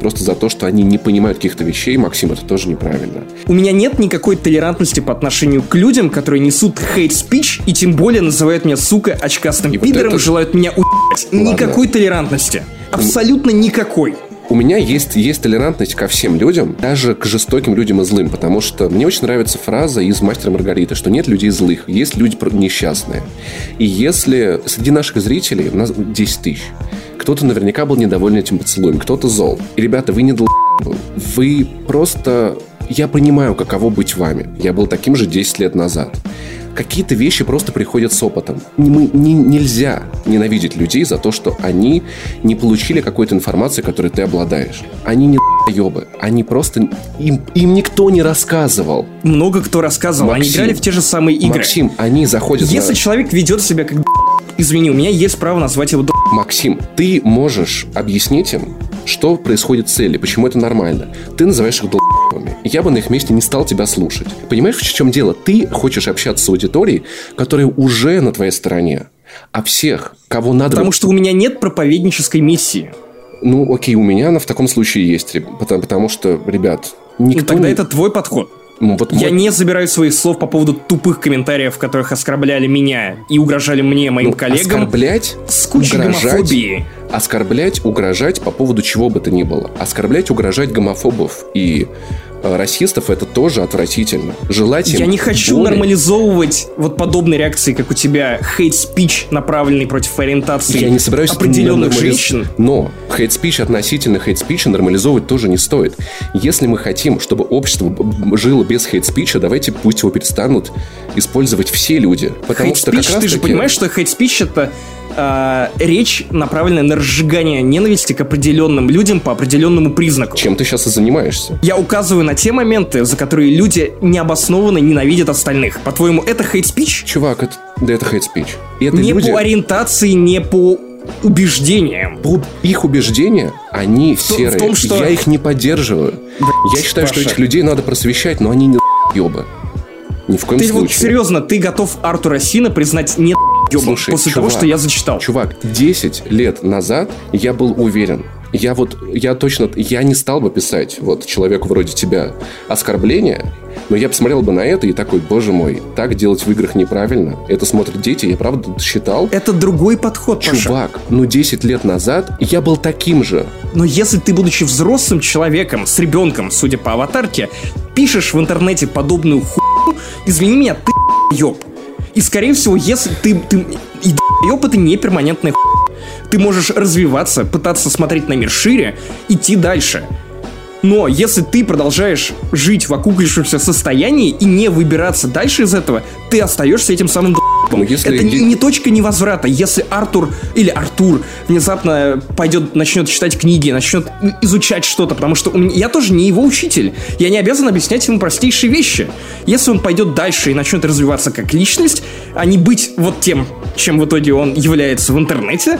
просто за то, что они не понимают каких-то вещей, Максим, это тоже неправильно. У меня нет никакой толерантности по отношению к людям, которые несут хейт-спич, и тем более называют меня, сука, очкастым и пидором, вот это... желают меня уебать. Никакой толерантности. Абсолютно никакой у меня есть, есть толерантность ко всем людям, даже к жестоким людям и злым, потому что мне очень нравится фраза из «Мастера Маргариты», что нет людей злых, есть люди несчастные. И если среди наших зрителей, у нас 10 тысяч, Кто-то наверняка был недоволен этим поцелуем, кто-то зол. И, ребята, вы не дол... Вы просто... Я понимаю, каково быть вами. Я был таким же 10 лет назад какие-то вещи просто приходят с опытом. Мы, не, нельзя ненавидеть людей за то, что они не получили какой-то информации, которой ты обладаешь. Они не ебы. Они просто... Им, им никто не рассказывал. Много кто рассказывал. Максим, они играли в те же самые игры. Максим, они заходят... Если на... человек ведет себя как... Извини, у меня есть право назвать его... Максим, ты можешь объяснить им, что происходит в цели, почему это нормально. Ты называешь их долбами. Я бы на их месте не стал тебя слушать. Понимаешь, в чем дело? Ты хочешь общаться с аудиторией, которая уже на твоей стороне. А всех, кого надо... Потому что у меня нет проповеднической миссии. Ну, окей, у меня она в таком случае есть, потому, потому что, ребят, никто... Ну, тогда не... это твой подход. Ну, вот я мой... не забираю своих слов по поводу тупых комментариев, в которых оскорбляли меня и угрожали мне, моим ну, коллегам. Оскорблять, с кучей угрожать, гомофобии. Оскорблять, угрожать по поводу чего бы то ни было. Оскорблять, угрожать гомофобов и расистов, это тоже отвратительно. Желать Я не хочу боли. нормализовывать вот подобные реакции, как у тебя хейт-спич, направленный против ориентации Я не собираюсь определенных нормализ... женщин. Но хейт-спич относительно хейт-спича нормализовывать тоже не стоит. Если мы хотим, чтобы общество жило без хейт-спича, давайте пусть его перестанут использовать все люди. Потому хейт-спич, что как раз ты же понимаешь, что хейт-спич это э, речь направленная на разжигание ненависти к определенным людям по определенному признаку. Чем ты сейчас и занимаешься? Я указываю на те моменты, за которые люди необоснованно ненавидят остальных. По-твоему, это хейт-спич? Чувак, это, да это хейт-спич. Не люди... по ориентации, не по убеждениям. По их убеждения, они в, серые. В том, что... Я их не поддерживаю. Да, я считаю, Паша. что этих людей надо просвещать, но они не ебы. Ни в коем ты случае. Вот серьезно, ты готов Артура Сина признать не Слушай, после чувак, того, что я зачитал. Чувак, 10 лет назад я был уверен, я вот, я точно, я не стал бы писать вот человеку вроде тебя оскорбления, но я посмотрел бы на это и такой, боже мой, так делать в играх неправильно. Это смотрят дети, я правда считал. Это другой подход, Чувак, Паша. ну 10 лет назад я был таким же. Но если ты, будучи взрослым человеком, с ребенком, судя по аватарке, пишешь в интернете подобную хуйню, извини меня, ты ёб. И, скорее всего, если ты... ты и ёб это не перманентная хуйня. Ты можешь развиваться, пытаться смотреть на мир шире, идти дальше. Но если ты продолжаешь жить в окуклившемся состоянии и не выбираться дальше из этого, ты остаешься этим самым ну, если Это не, не точка невозврата. Если Артур или Артур внезапно пойдет, начнет читать книги, начнет изучать что-то, потому что меня, я тоже не его учитель. Я не обязан объяснять ему простейшие вещи. Если он пойдет дальше и начнет развиваться как личность, а не быть вот тем, чем в итоге он является в интернете,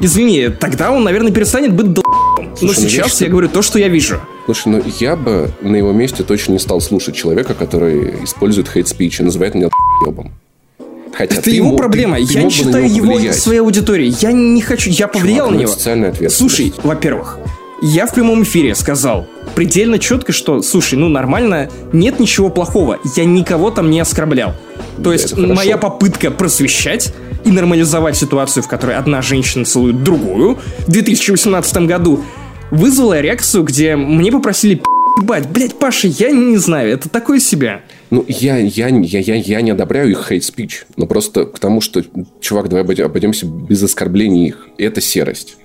извини, тогда он, наверное, перестанет быть долб***ом. Но ну сейчас я, я говорю то, что я вижу. Слушай, ну я бы на его месте точно не стал слушать человека, который использует хейт-спич и называет меня ебом. Хотя это его мог, проблема. Ты, я не считаю его повлиять. своей аудиторией. Я не хочу. Я повлиял Чувак, на него. Социальный ответ. Слушай, во-первых, я в прямом эфире сказал предельно четко, что, слушай, ну нормально, нет ничего плохого. Я никого там не оскорблял. То есть моя попытка просвещать и нормализовать ситуацию, в которой одна женщина целует другую в 2018 году, вызвала реакцию, где мне попросили Бать, блядь, Паша, я не знаю, это такое себя. Ну, я, я, я, я, я не одобряю их хейт-спич, но просто к тому, что, чувак, давай обойдемся без оскорблений их. Это серость.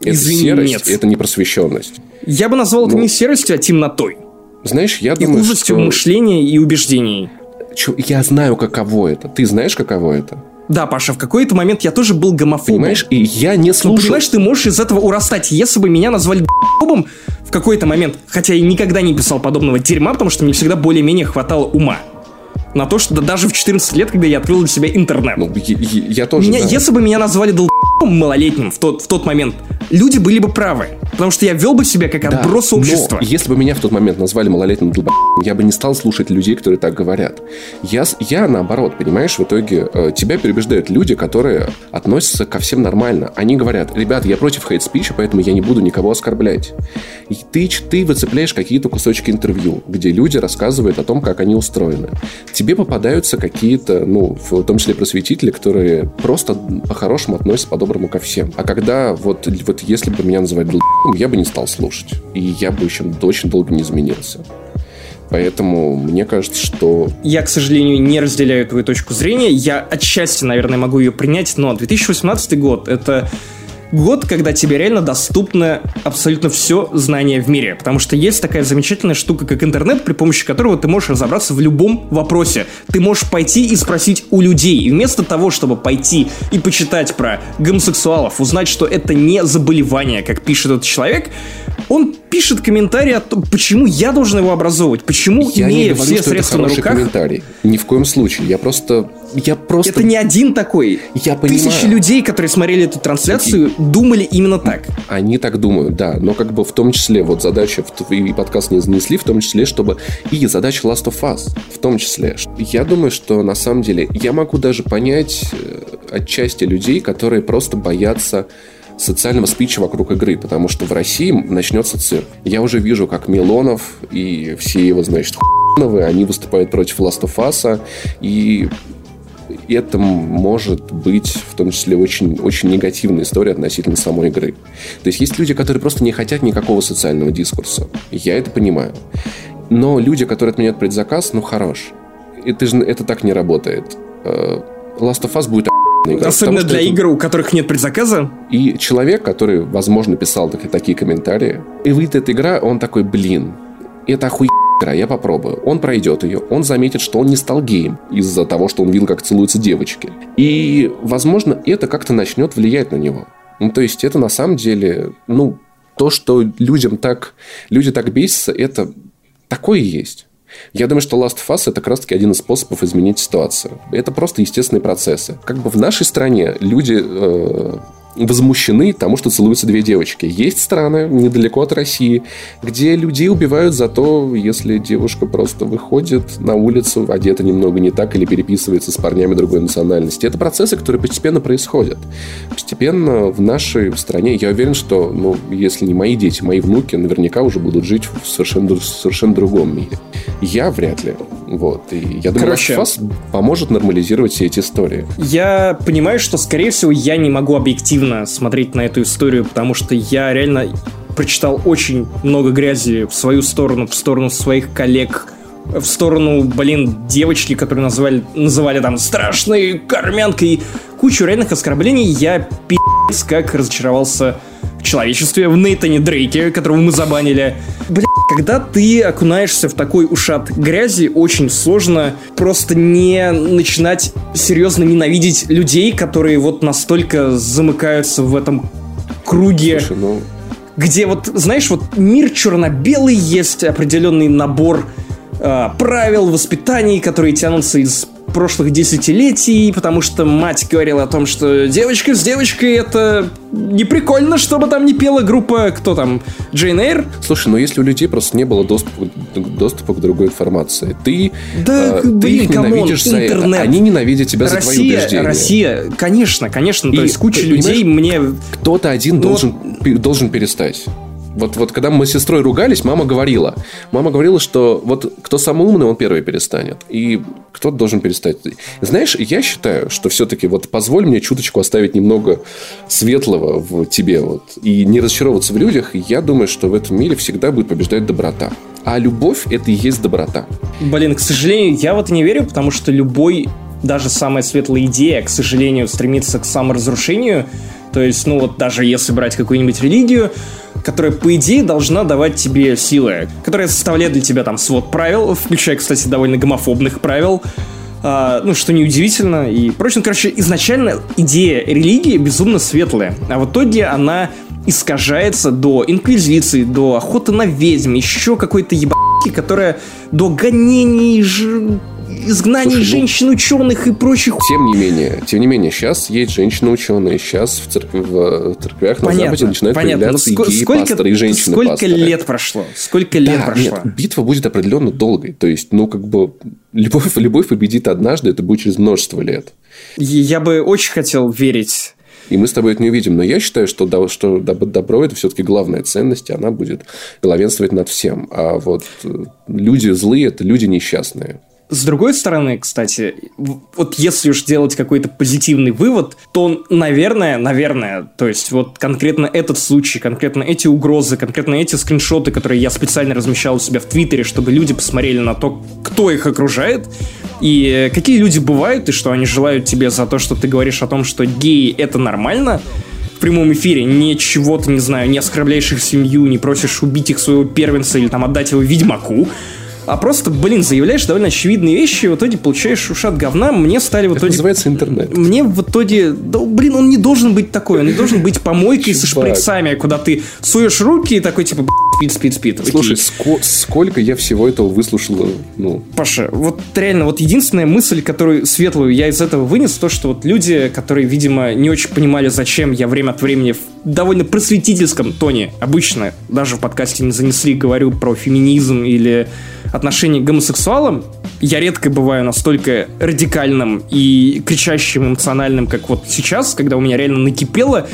Это Извини, серость, нет. это непросвещенность. Я бы назвал ну, это не серостью, а темнотой. Знаешь, я и думаю, ужастью что... мышления и убеждений. Чё, я знаю, каково это. Ты знаешь, каково это? Да, Паша, в какой-то момент я тоже был гомофобом. Понимаешь, и я не слушал. Ну, понимаешь, ты можешь из этого урастать. Если бы меня назвали гомофобом в какой-то момент, хотя я никогда не писал подобного дерьма, потому что мне всегда более-менее хватало ума на то, что даже в 14 лет, когда я открыл для себя интернет. Ну, я, я тоже. Меня, если бы меня назвали долб***ом малолетним в тот, в тот момент, люди были бы правы. Потому что я вел бы себя как да, отброс общества. Но если бы меня в тот момент назвали малолетним долб***ом, я бы не стал слушать людей, которые так говорят. Я, я наоборот, понимаешь, в итоге э, тебя переубеждают люди, которые относятся ко всем нормально. Они говорят, ребят, я против хейт-спича, поэтому я не буду никого оскорблять. И ты, ты выцепляешь какие-то кусочки интервью, где люди рассказывают о том, как они устроены. Тебе попадаются какие-то, ну, в том числе просветители, которые просто по-хорошему относятся по-доброму ко всем. А когда вот, вот если бы меня называли я бы не стал слушать. И я бы еще очень долго не изменился. Поэтому мне кажется, что... Я, к сожалению, не разделяю твою точку зрения. Я отчасти, наверное, могу ее принять, но 2018 год — это год, когда тебе реально доступно абсолютно все знание в мире. Потому что есть такая замечательная штука, как интернет, при помощи которого ты можешь разобраться в любом вопросе. Ты можешь пойти и спросить у людей. И вместо того, чтобы пойти и почитать про гомосексуалов, узнать, что это не заболевание, как пишет этот человек, он пишет комментарий о том, почему я должен его образовывать, почему, я имея не говорю, все что средства это на руках... комментарий. Ни в коем случае. Я просто... Я просто... Это не один такой. Я понимаю. Тысячи людей, которые смотрели эту трансляцию, думали именно так. Они так думают, да. Но как бы в том числе вот задача, и подкаст не занесли, в том числе, чтобы... И задача Last of Us, в том числе. Я думаю, что на самом деле я могу даже понять э, отчасти людей, которые просто боятся социального спича вокруг игры, потому что в России начнется цирк. Я уже вижу, как Милонов и все его, значит, хуйновые, они выступают против Last of Us, и это может быть в том числе очень, очень негативная история относительно самой игры. То есть есть люди, которые просто не хотят никакого социального дискурса. Я это понимаю. Но люди, которые отменяют предзаказ, ну хорош. Это, же, это так не работает. Э, Last of Us будет игра. Особенно для это... игр, у которых нет предзаказа. И человек, который, возможно, писал такие, такие комментарии, и выйдет эта игра, он такой, блин, это охуенная игра, я попробую. Он пройдет ее, он заметит, что он не стал геем из-за того, что он видел, как целуются девочки. И, возможно, это как-то начнет влиять на него. Ну, то есть, это на самом деле, ну, то, что людям так, люди так бесятся, это такое есть. Я думаю, что Last of Us это как раз-таки один из способов изменить ситуацию. Это просто естественные процессы. Как бы в нашей стране люди э, возмущены тому, что целуются две девочки. Есть страны недалеко от России, где людей убивают за то, если девушка просто выходит на улицу, одета немного не так или переписывается с парнями другой национальности. Это процессы, которые постепенно происходят. Постепенно в нашей стране, я уверен, что, ну, если не мои дети, мои внуки наверняка уже будут жить в совершенно, совершенно другом мире. Я вряд ли. Вот. И я думаю, Короче, Last поможет нормализировать все эти истории. Я понимаю, что, скорее всего, я не могу объективно смотреть на эту историю, потому что я реально прочитал очень много грязи в свою сторону, в сторону своих коллег, в сторону, блин, девочки, которые называли, называли там страшной кормянкой. Кучу реальных оскорблений. Я пи***ц как разочаровался в человечестве, в Нейтане Дрейке, которого мы забанили. Бля, когда ты окунаешься в такой ушат грязи, очень сложно просто не начинать серьезно ненавидеть людей, которые вот настолько замыкаются в этом круге. Слушай, ну... Где вот, знаешь, вот мир черно-белый, есть определенный набор э, правил воспитаний, которые тянутся из прошлых десятилетий, потому что мать говорила о том, что девочка с девочкой это не прикольно, чтобы там не пела группа, кто там, Джейн Эйр. Слушай, ну если у людей просто не было доступа, доступа к другой информации, ты, да, э, ты блин, их ненавидишь come on, за интернет. это, они ненавидят тебя Россия, за твои убеждения. Россия, конечно, конечно, И, то есть куча людей мне... Кто-то один Но... должен, должен перестать. Вот, вот когда мы с сестрой ругались, мама говорила. Мама говорила, что вот кто самый умный, он первый перестанет. И кто-то должен перестать. Знаешь, я считаю, что все-таки вот позволь мне чуточку оставить немного светлого в тебе вот, и не разочаровываться в людях. Я думаю, что в этом мире всегда будет побеждать доброта. А любовь – это и есть доброта. Блин, к сожалению, я вот не верю, потому что любой даже самая светлая идея, к сожалению, стремится к саморазрушению. То есть, ну вот даже если брать какую-нибудь религию, которая, по идее, должна давать тебе силы, которая составляет для тебя там свод правил, включая, кстати, довольно гомофобных правил, Uh, ну, что неудивительно и прочее. Короче, изначально идея религии безумно светлая, а в итоге она искажается до инквизиции, до охоты на ведьм, еще какой-то ебаки, которая до гонений, ж изгнание Слушай, ну, женщин-ученых и прочих... Тем не менее, тем не менее, сейчас есть женщины-ученые, сейчас в, церкви, в церквях понятно, на Западе начинают понятно. появляться ск- и геи-пасторы, и женщины Сколько лет прошло? Сколько лет да, прошло? Нет, битва будет определенно долгой. То есть, ну, как бы, любовь, любовь победит однажды, это будет через множество лет. Я бы очень хотел верить и мы с тобой это не увидим. Но я считаю, что, что добро – это все-таки главная ценность, и она будет главенствовать над всем. А вот э, люди злые – это люди несчастные. С другой стороны, кстати, вот если уж делать какой-то позитивный вывод, то, наверное, наверное, то есть вот конкретно этот случай, конкретно эти угрозы, конкретно эти скриншоты, которые я специально размещал у себя в Твиттере, чтобы люди посмотрели на то, кто их окружает, и какие люди бывают, и что они желают тебе за то, что ты говоришь о том, что геи — это нормально, в прямом эфире, не чего-то, не знаю, не оскорбляешь их семью, не просишь убить их своего первенца или там отдать его ведьмаку, а просто, блин, заявляешь довольно очевидные вещи, и в итоге получаешь ушат говна. Мне стали в итоге... Это называется интернет. Мне в итоге... Да, блин, он не должен быть такой, он не должен быть помойкой со шприцами, куда ты суешь руки и такой, типа, спит, спит, спит. Слушай, ско- сколько я всего этого выслушал, ну... Паша, вот реально, вот единственная мысль, которую светлую я из этого вынес, то, что вот люди, которые, видимо, не очень понимали, зачем я время от времени в довольно просветительском тоне, обычно, даже в подкасте не занесли, говорю про феминизм или отношение к гомосексуалам, я редко бываю настолько радикальным и кричащим эмоциональным, как вот сейчас, когда у меня реально накипело,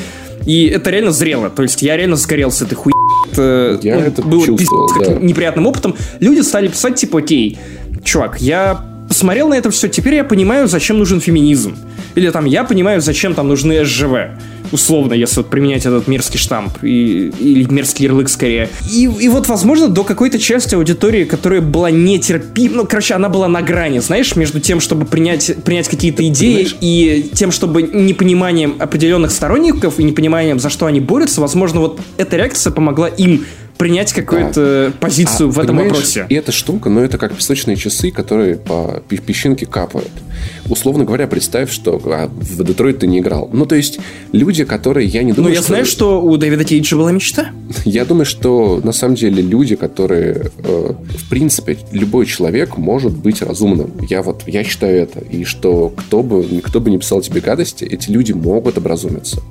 и это реально зрело. То есть я реально сгорел с этой хуй. Это, я ну, это было чувствовал, да. неприятным опытом. Люди стали писать, типа, окей, чувак, я посмотрел на это все, теперь я понимаю, зачем нужен феминизм. Или там, я понимаю, зачем там нужны СЖВ условно, если вот применять этот мерзкий штамп, и, или мерзкий ярлык скорее. И, и вот, возможно, до какой-то части аудитории, которая была нетерпима, ну, короче, она была на грани, знаешь, между тем, чтобы принять, принять какие-то идеи, Понимаешь? и тем, чтобы непониманием определенных сторонников и непониманием, за что они борются, возможно, вот эта реакция помогла им принять какую-то да. позицию а, в этом вопросе. И эта штука, ну, это как песочные часы, которые по песчинке капают. Условно говоря, представь, что а, в Детройт ты не играл. Ну, то есть, люди, которые, я не думаю, Ну, я что... знаю, что у Дэвида Кейджа была мечта. Я думаю, что, на самом деле, люди, которые, э, в принципе, любой человек может быть разумным. Я вот, я считаю это. И что кто бы, кто бы не писал тебе гадости, эти люди могут образумиться.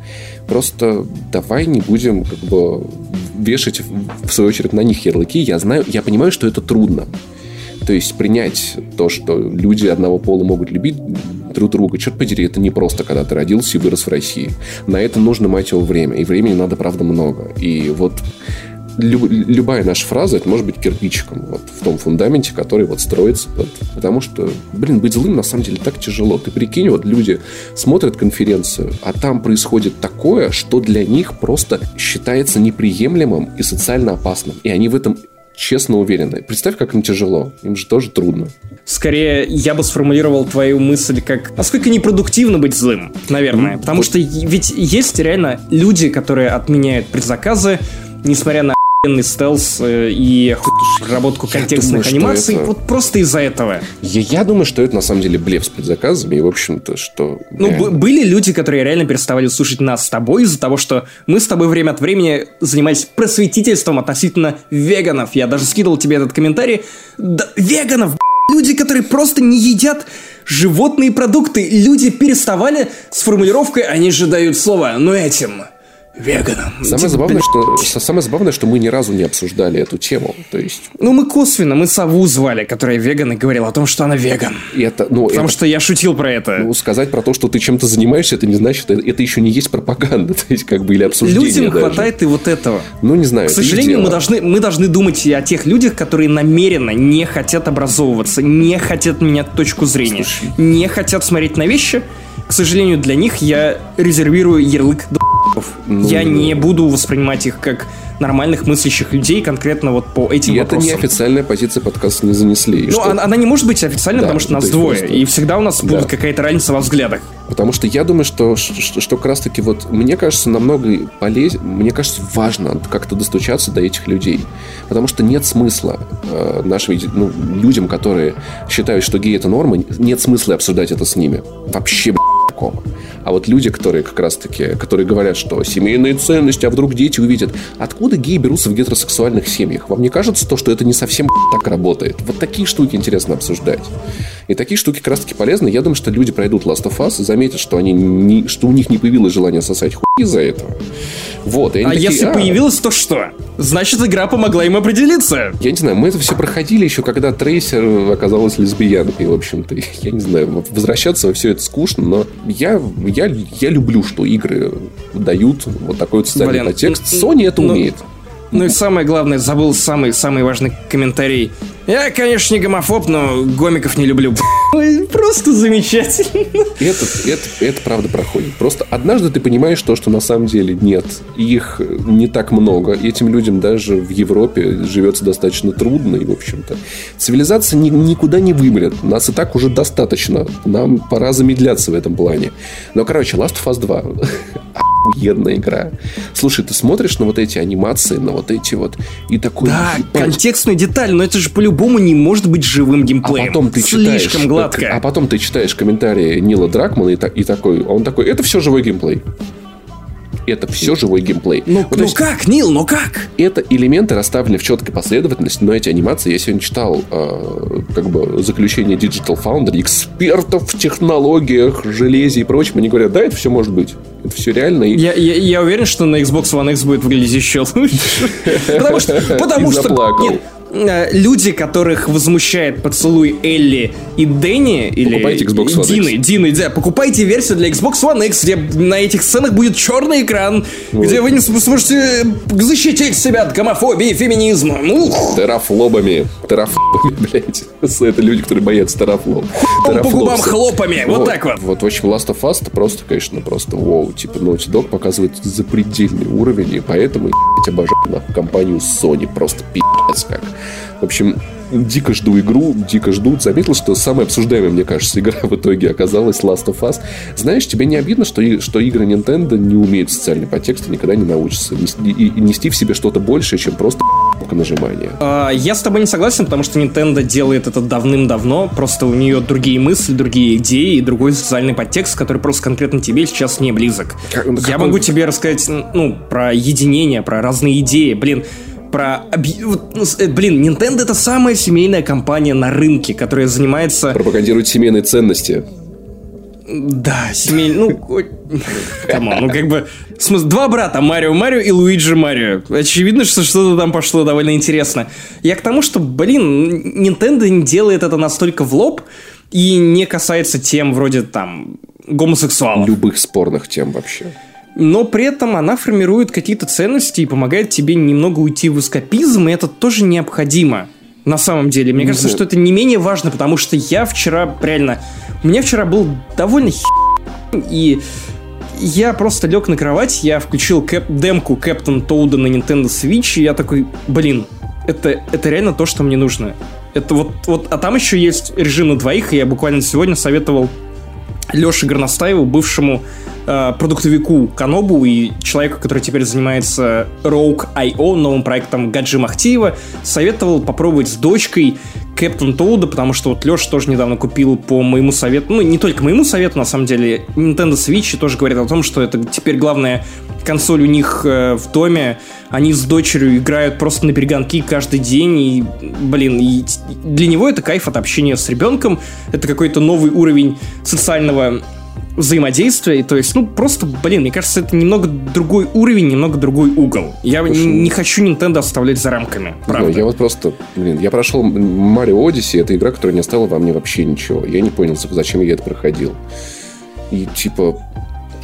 Просто давай не будем как бы вешать, в свою очередь, на них ярлыки. Я знаю, я понимаю, что это трудно. То есть принять то, что люди одного пола могут любить друг друга, черт подери, это не просто, когда ты родился и вырос в России. На это нужно, мать его, время. И времени надо, правда, много. И вот люб, любая наша фраза, это может быть кирпичиком вот, в том фундаменте, который вот строится. Вот, потому что, блин, быть злым на самом деле так тяжело. Ты прикинь, вот люди смотрят конференцию, а там происходит такое, что для них просто считается неприемлемым и социально опасным. И они в этом честно уверены. Представь, как им тяжело. Им же тоже трудно. Скорее, я бы сформулировал твою мысль как насколько непродуктивно быть злым, наверное. Потому вот. что ведь есть реально люди, которые отменяют предзаказы, несмотря на стелс э, и разработку контекстных думаю, анимаций это... вот просто из-за этого. Я, я думаю, что это на самом деле блеф с предзаказами, и в общем-то, что... Ну, реально... были люди, которые реально переставали слушать нас с тобой из-за того, что мы с тобой время от времени занимались просветительством относительно веганов. Я даже скидывал тебе этот комментарий. Да, веганов, люди, которые просто не едят животные продукты. Люди переставали с формулировкой «они же дают слово», но этим веганом. Самое, забавное, что, самое забавное, что мы ни разу не обсуждали эту тему. То есть... Ну, мы косвенно, мы Саву звали, которая веган, и говорил о том, что она веган. И это, ну, Потому это... что я шутил про это. Ну, сказать про то, что ты чем-то занимаешься, это не значит, это, это еще не есть пропаганда, то есть как бы или обсуждение Людям даже. хватает и вот этого. Ну, не знаю. К сожалению, мы должны, мы должны думать и о тех людях, которые намеренно не хотят образовываться, не хотят менять точку зрения, Слушай. не хотят смотреть на вещи. К сожалению, для них я резервирую ярлык ну, я не буду воспринимать их как нормальных мыслящих людей конкретно вот по этим и вопросам. это не официальная позиция подкаста не занесли. Ну, что... она, она не может быть официальной, да, потому что нас двое, просто... и всегда у нас да. будет какая-то разница во взглядах. Потому что я думаю, что, что, что как раз-таки вот мне кажется намного полезнее, мне кажется важно как-то достучаться до этих людей. Потому что нет смысла э, нашим ну, людям, которые считают, что гей это норма, нет смысла обсуждать это с ними. Вообще, такого. А вот люди, которые как раз-таки, которые говорят, что семейные ценности, а вдруг дети увидят, откуда геи берутся в гетеросексуальных семьях? Вам не кажется то, что это не совсем так работает? Вот такие штуки интересно обсуждать. И такие штуки как раз-таки полезны. Я думаю, что люди пройдут Last of Us и заметят, что, они не, что у них не появилось желание сосать хуй из-за этого. Вот, а такие, если а, появилось, то что? Значит, игра помогла им определиться. Я не знаю, мы это все проходили еще, когда Трейсер оказалась лесбиянкой, в общем-то. Я не знаю, возвращаться во все это скучно, но я, я, я люблю, что игры дают вот такой вот социальный Блин, подтекст. Sony это ну, умеет. Ну и самое главное, забыл самый, самый важный комментарий. Я, конечно, не гомофоб, но гомиков не люблю. Просто замечательно. Это, это, это правда проходит. Просто однажды ты понимаешь то, что на самом деле нет. Их не так много. Этим людям даже в Европе живется достаточно трудно. И, в общем-то, цивилизация ни, никуда не вымрет. Нас и так уже достаточно. Нам пора замедляться в этом плане. Но, короче, Last of Us 2 охуенная игра. Слушай, ты смотришь на вот эти анимации, на вот эти вот, и такой... Да, ебать. контекстная деталь, но это же по-любому не может быть живым геймплеем. А потом ты Слишком читаешь... гладко. А потом ты читаешь комментарии Нила Дракмана и, и такой, он такой, это все живой геймплей это все живой геймплей. Ну, вот, ну есть, как, Нил, ну как? Это элементы расставлены в четкой последовательности, но эти анимации, я сегодня читал э, как бы заключение Digital Foundry, экспертов в технологиях, железе и прочем, они говорят, да, это все может быть. Это все реально. И... Я, я, я уверен, что на Xbox One X будет выглядеть еще лучше. Потому что... Потому что... Э, люди, которых возмущает поцелуй Элли и Дэнни, или покупайте Xbox One Дины, X. Дины, да, покупайте версию для Xbox One X, где на этих сценах будет черный экран, вот. где вы не сможете защитить себя от гомофобии и феминизма. Ух! Терафлобами. Терафлобами, блядь. Это люди, которые боятся терафлоб. По губам хлопами, вот, вот так вот. Вот, в общем, Last of Us просто, конечно, просто вау. Типа, Naughty Dog показывает запредельный уровень, и поэтому, я обожаю компанию Sony. Просто пи***ц как. В общем, дико жду игру, дико ждут. Заметил, что самая обсуждаемая, мне кажется, игра в итоге оказалась Last of Us. Знаешь, тебе не обидно, что, что игры Nintendo не умеют социальный подтекст и никогда не научатся нести, и, и нести в себе что-то большее, чем просто нажимания. А, я с тобой не согласен, потому что Nintendo делает это давным-давно, просто у нее другие мысли, другие идеи и другой социальный подтекст, который просто конкретно тебе сейчас не близок. Как, я какой... могу тебе рассказать, ну, про единение, про разные идеи. Блин, про... Ну, э, блин, Nintendo это самая семейная компания на рынке, которая занимается... Пропагандирует семейные ценности. Да, семейный, ну, come on, ну как бы, смысл, два брата, Марио Марио и Луиджи Марио. Очевидно, что что-то там пошло довольно интересно. Я к тому, что, блин, Nintendo не делает это настолько в лоб и не касается тем вроде там гомосексуалов. Любых спорных тем вообще но при этом она формирует какие-то ценности и помогает тебе немного уйти в эскапизм, и это тоже необходимо. На самом деле, мне кажется, что это не менее важно, потому что я вчера, реально, у меня вчера был довольно хи... и я просто лег на кровать, я включил кэп, демку Captain Toad на Nintendo Switch, и я такой, блин, это, это реально то, что мне нужно. Это вот, вот, а там еще есть режим на двоих, и я буквально сегодня советовал Леше Горностаеву, бывшему э, продуктовику Канобу и человеку, который теперь занимается Rogue.io, новым проектом Гаджи Махтиева, советовал попробовать с дочкой Кэптон Тоуда, потому что вот Леша тоже недавно купил по моему совету, ну, не только моему совету, на самом деле, Nintendo Switch тоже говорит о том, что это теперь главная консоль у них э, в доме, они с дочерью играют просто на перегонки каждый день, и, блин, и для него это кайф от общения с ребенком, это какой-то новый уровень социального взаимодействия, то есть, ну, просто, блин, мне кажется, это немного другой уровень, немного другой угол. Я Слушай, не, не хочу Nintendo оставлять за рамками, правда. Ну, я вот просто, блин, я прошел Mario Odyssey, это игра, которая не оставила во мне вообще ничего. Я не понял, зачем я это проходил. И, типа,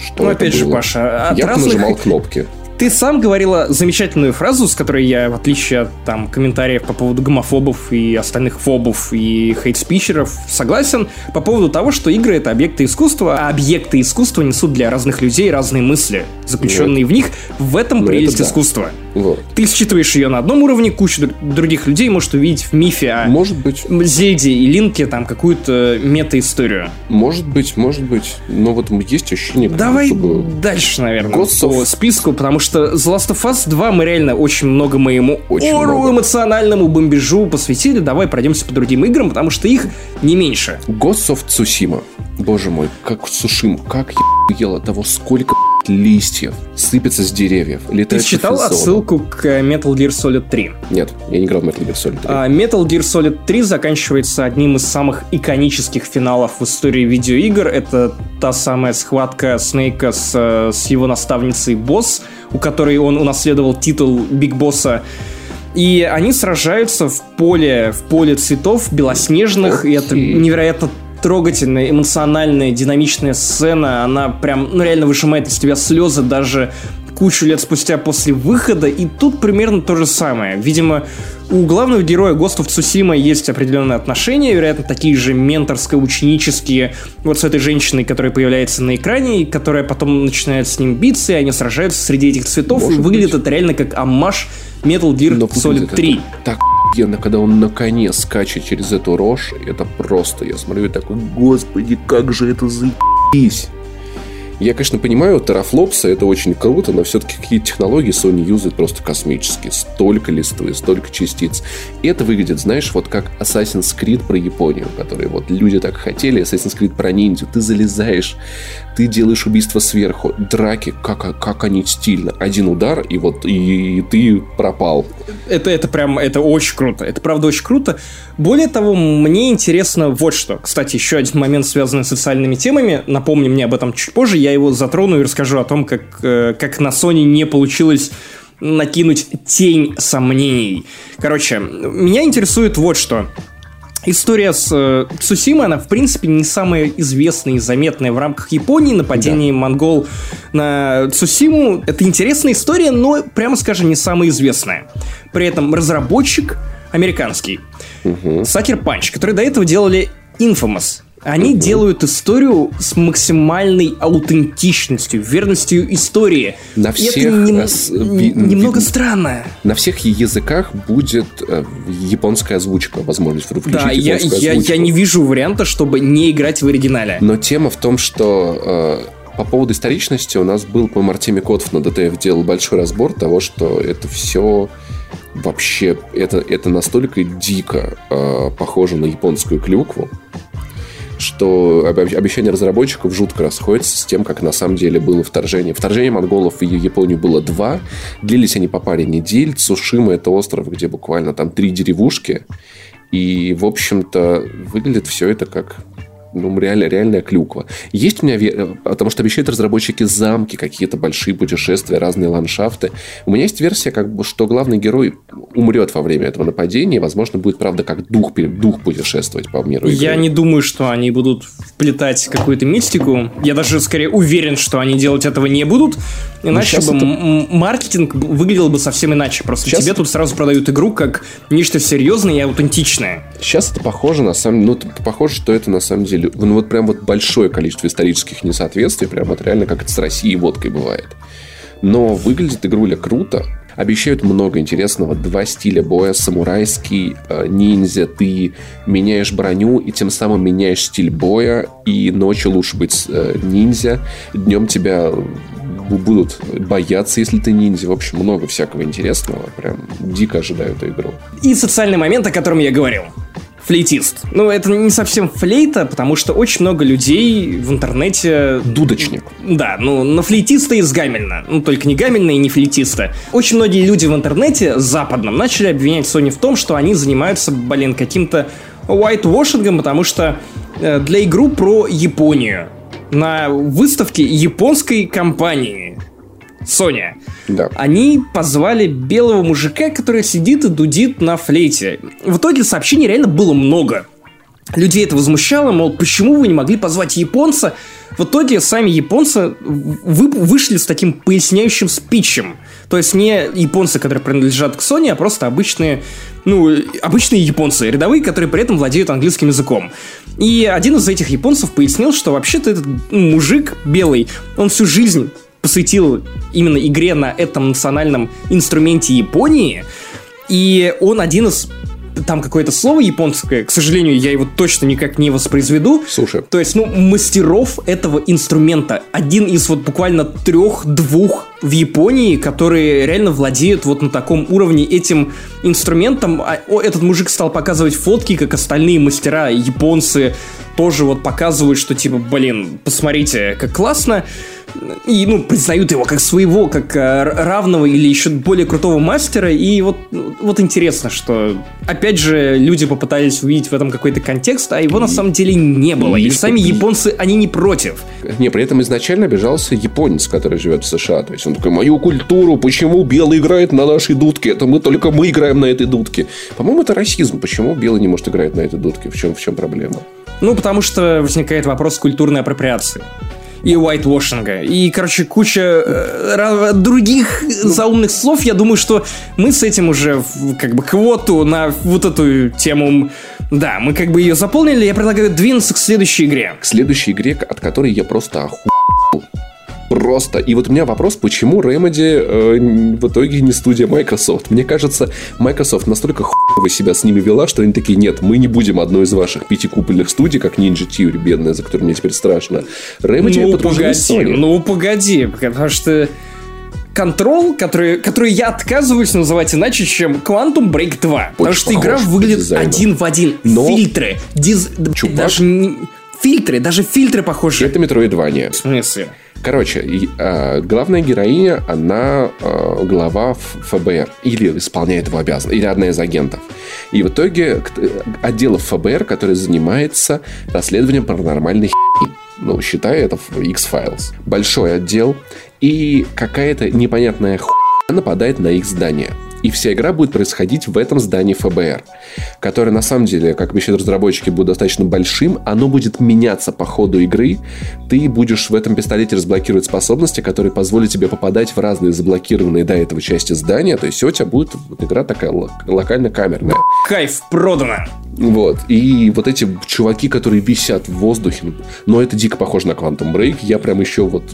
что Ну, опять было? же, Паша, от я разных... нажимал кнопки. Ты сам говорила замечательную фразу, с которой я, в отличие от там, комментариев по поводу гомофобов и остальных фобов и хейт-спичеров, согласен по поводу того, что игры — это объекты искусства, а объекты искусства несут для разных людей разные мысли, заключенные вот. в них. В этом ну, прелесть искусства. Вот. Ты считываешь ее на одном уровне, куча других людей может увидеть в мифе о может быть. Зельде и Линке там какую-то мета-историю. Может быть, может быть. Но вот есть ощущение... Давай бы... дальше, наверное, Gods по списку, потому что The Last of Us 2 мы реально очень много моему очень ору много. эмоциональному бомбежу посвятили. Давай пройдемся по другим играм, потому что их не меньше. Ghost of Tsushima. Боже мой, как Сушим, как я ел от того, сколько листьев сыпется с деревьев. Летает Ты читал отсылку к Metal Gear Solid 3? Нет, я не играл в Metal Gear Solid 3. А, Metal Gear Solid 3 заканчивается одним из самых иконических финалов в истории видеоигр. Это та самая схватка Снейка с, с его наставницей Босс, у которой он унаследовал титул Биг Босса. И они сражаются в поле, в поле цветов белоснежных, okay. и это невероятно трогательная, эмоциональная, динамичная сцена. Она прям, ну, реально выжимает из тебя слезы даже кучу лет спустя после выхода, и тут примерно то же самое. Видимо, у главного героя of Tsushima есть определенные отношения, вероятно, такие же менторско-ученические, вот с этой женщиной, которая появляется на экране, и которая потом начинает с ним биться, и они сражаются среди этих цветов, Может и выглядит быть. это реально как аммаж Metal Gear Но Solid 3. Так офигенно, когда он на коне скачет через эту рожь, это просто, я смотрю и такой, господи, как же это заебись. Я, конечно, понимаю, терафлопсы это очень круто, но все-таки какие технологии Sony юзает просто космические. Столько листвы, столько частиц. И это выглядит, знаешь, вот как Assassin's Creed про Японию, который вот люди так хотели, Assassin's Creed про ниндзю. Ты залезаешь, ты делаешь убийство сверху, драки, как, как они стильно. Один удар, и вот и, и ты пропал. Это, это прям, это очень круто. Это правда очень круто. Более того, мне интересно вот что. Кстати, еще один момент, связанный с социальными темами. Напомни мне об этом чуть позже. Я его затрону и расскажу о том, как, э, как на Sony не получилось накинуть тень сомнений. Короче, меня интересует вот что. История с э, Цусимой, она, в принципе, не самая известная и заметная в рамках Японии. Нападение да. монгол на Цусиму. Это интересная история, но, прямо скажем, не самая известная. При этом разработчик американский. Угу. Sucker Punch, который до этого делали Infamous. Они делают историю с максимальной аутентичностью, верностью истории. На всех, И это нем... с... немного странно. На всех языках будет э, японская озвучка, возможность включить да, я, я, я не вижу варианта, чтобы не играть в оригинале. Но тема в том, что э, по поводу историчности у нас был, по-моему, Артемий Котов на ДТФ делал большой разбор того, что это все вообще, это, это настолько дико э, похоже на японскую клюкву, что обещание разработчиков жутко расходится с тем, как на самом деле было вторжение. Вторжение монголов в Японию было два. Длились они по паре недель. Цушима – это остров, где буквально там три деревушки. И, в общем-то, выглядит все это как ну, реально, реальная клюква. Есть у меня, э, потому что обещают разработчики замки, какие-то большие путешествия, разные ландшафты. У меня есть версия, как бы, что главный герой умрет во время этого нападения, возможно, будет, правда, как дух, дух путешествовать по миру. Я не думаю, что они будут вплетать какую-то мистику. Я даже, скорее, уверен, что они делать этого не будут. Иначе бы это... маркетинг выглядел бы совсем иначе. Просто сейчас тебе тут сразу продают игру как нечто серьезное и аутентичное. Сейчас это похоже, на самом ну, похоже, что это на самом деле ну, вот прям вот большое количество исторических несоответствий, прям вот реально как это с Россией водкой бывает. Но выглядит игруля круто. Обещают много интересного. Два стиля боя. Самурайский, э, ниндзя. Ты меняешь броню и тем самым меняешь стиль боя. И ночью лучше быть э, ниндзя. Днем тебя будут бояться, если ты ниндзя. В общем, много всякого интересного. Прям дико ожидаю эту игру. И социальный момент, о котором я говорил флейтист. Ну, это не совсем флейта, потому что очень много людей в интернете... Дудочник. Да, ну, на флейтиста из Гамельна. Ну, только не Гамельна и не флейтиста. Очень многие люди в интернете западном начали обвинять Sony в том, что они занимаются, блин, каким-то whitewashing, потому что э, для игру про Японию на выставке японской компании Sony. Да. Они позвали белого мужика, который сидит и дудит на флейте. В итоге сообщений реально было много. Людей это возмущало, мол, почему вы не могли позвать японца? В итоге сами японцы вы, вышли с таким поясняющим спичем. То есть не японцы, которые принадлежат к Sony, а просто обычные, ну, обычные японцы, рядовые, которые при этом владеют английским языком. И один из этих японцев пояснил, что вообще-то этот мужик белый, он всю жизнь посвятил именно игре на этом национальном инструменте Японии, и он один из там какое-то слово японское, к сожалению, я его точно никак не воспроизведу. Слушай. То есть, ну, мастеров этого инструмента. Один из вот буквально трех-двух в Японии, которые реально владеют вот на таком уровне этим инструментом. А, о, этот мужик стал показывать фотки, как остальные мастера японцы тоже вот показывают, что типа, блин, посмотрите, как классно и, ну, признают его как своего, как э, равного или еще более крутого мастера. И вот, вот интересно, что, опять же, люди попытались увидеть в этом какой-то контекст, а его на самом деле не было. И, и сами японцы, они не против. Не, при этом изначально обижался японец, который живет в США. То есть он такой, мою культуру, почему белый играет на нашей дудке? Это мы только мы играем на этой дудке. По-моему, это расизм. Почему белый не может играть на этой дудке? В чем, в чем проблема? Ну, потому что возникает вопрос культурной апроприации и whitewashing. И, короче, куча э, других заумных слов. Я думаю, что мы с этим уже как бы квоту на вот эту тему да, мы как бы ее заполнили. Я предлагаю двинуться к следующей игре. К следующей игре, от которой я просто охуел. Просто. И вот у меня вопрос, почему Remedy э, в итоге не студия Microsoft? Мне кажется, Microsoft настолько хуево себя с ними вела, что они такие, нет, мы не будем одной из ваших пяти купольных студий, как Ninja Theory, бедная, за которую мне теперь страшно. Remedy ну, погоди, Sony. ну погоди, потому что Control, который, который я отказываюсь называть иначе, чем Quantum Break 2. Очень потому что игра выглядит один в один. Но... Фильтры, диз... даже не... фильтры, даже фильтры похожи. Это Metroidvania. В смысле? Короче, э, главная героиня, она э, глава ФБР. Или исполняет его обязанности, или одна из агентов. И в итоге отдел ФБР, который занимается расследованием паранормальной хи ну, считай это X-Files. Большой отдел, и какая-то непонятная хуйня нападает на их здание. И вся игра будет происходить в этом здании ФБР, которое на самом деле, как обещают разработчики, будет достаточно большим. Оно будет меняться по ходу игры. Ты будешь в этом пистолете разблокировать способности, которые позволят тебе попадать в разные заблокированные до этого части здания. То есть у тебя будет вот игра такая локально-камерная. Кайф, продано! Вот. И вот эти чуваки, которые висят в воздухе, но это дико похоже на Quantum Break. Я прям еще вот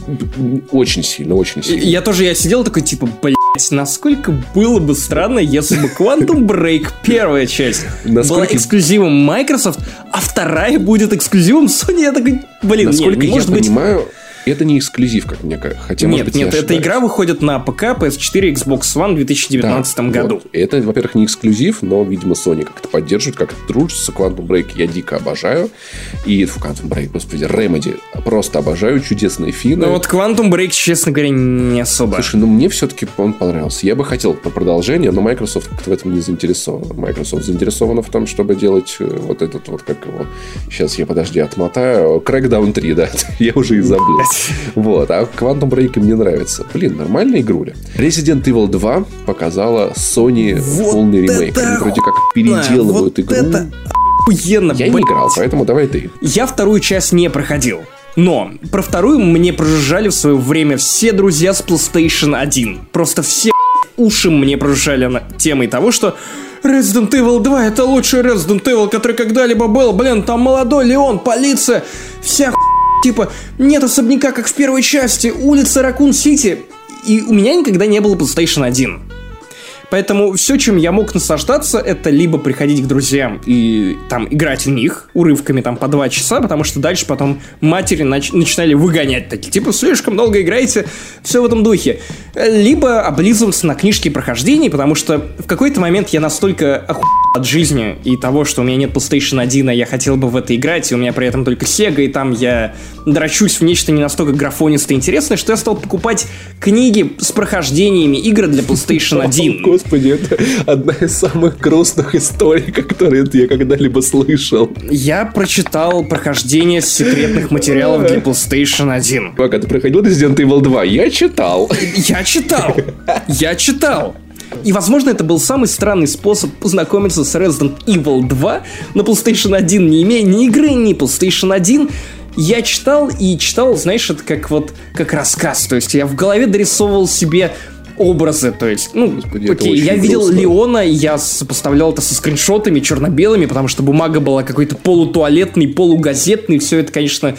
очень сильно, очень сильно. Я тоже, я сидел такой, типа, блядь, насколько было бы странно, если бы Quantum Break первая часть насколько... была эксклюзивом Microsoft, а вторая будет эксклюзивом Sony. Я такой, блин, насколько нет, не может я быть... это не эксклюзив, как мне кажется. Хотя, нет, быть, нет, эта игра выходит на ПК, PS4, Xbox One в 2019 да, году. Вот. Это, во-первых, не эксклюзив, но, видимо, Sony как-то поддерживает, как-то дружится. Quantum Break я дико обожаю. И в Quantum Break, господи, Remedy просто обожаю. Чудесные финны. Ну вот Quantum Break, честно говоря, не особо. Слушай, ну мне все-таки он понравился. Я бы хотел по продолжение, но Microsoft как-то в этом не заинтересован. Microsoft заинтересована в том, чтобы делать э, вот этот вот, как его... Сейчас я, подожди, отмотаю. Crackdown 3, да. я уже и забыл. Вот. А Quantum Break мне нравится. Блин, нормальная игруля. Resident Evil 2 показала Sony вот полный ремейк. Они вроде как переделывают вот игру. Это охуенно. Я не играл, поэтому давай ты. Я вторую часть не проходил. Но про вторую мне прожужжали в свое время все друзья с PlayStation 1. Просто все уши мне прожужжали на темой того, что Resident Evil 2 это лучший Resident Evil, который когда-либо был. Блин, там молодой Леон, полиция, вся хуйня Типа, нет особняка, как в первой части, улица Ракун-Сити. И у меня никогда не было PlayStation 1. Поэтому все, чем я мог наслаждаться, это либо приходить к друзьям и там играть в них урывками там по два часа, потому что дальше потом матери нач- начинали выгонять такие, типа, слишком долго играете, все в этом духе. Либо облизываться на книжки прохождений, потому что в какой-то момент я настолько оху от жизни и того, что у меня нет PlayStation 1, а я хотел бы в это играть, и у меня при этом только Sega, и там я драчусь в нечто не настолько графонистое и интересное, что я стал покупать книги с прохождениями игр для PlayStation 1. Господи, это одна из самых грустных историй, которые я когда-либо слышал. Я прочитал прохождение секретных материалов для PlayStation 1. Пока ты проходил Resident Evil 2, я читал. Я читал. Я читал. И, возможно, это был самый странный способ познакомиться с Resident Evil 2 на PlayStation 1, не имея ни игры, ни PlayStation 1. Я читал и читал, знаешь, это как вот, как рассказ. То есть я в голове дорисовывал себе образы, то есть, ну, Господи, окей, я видел грустно. Леона, я сопоставлял это со скриншотами черно-белыми, потому что бумага была какой-то полутуалетный, полугазетный, все это, конечно,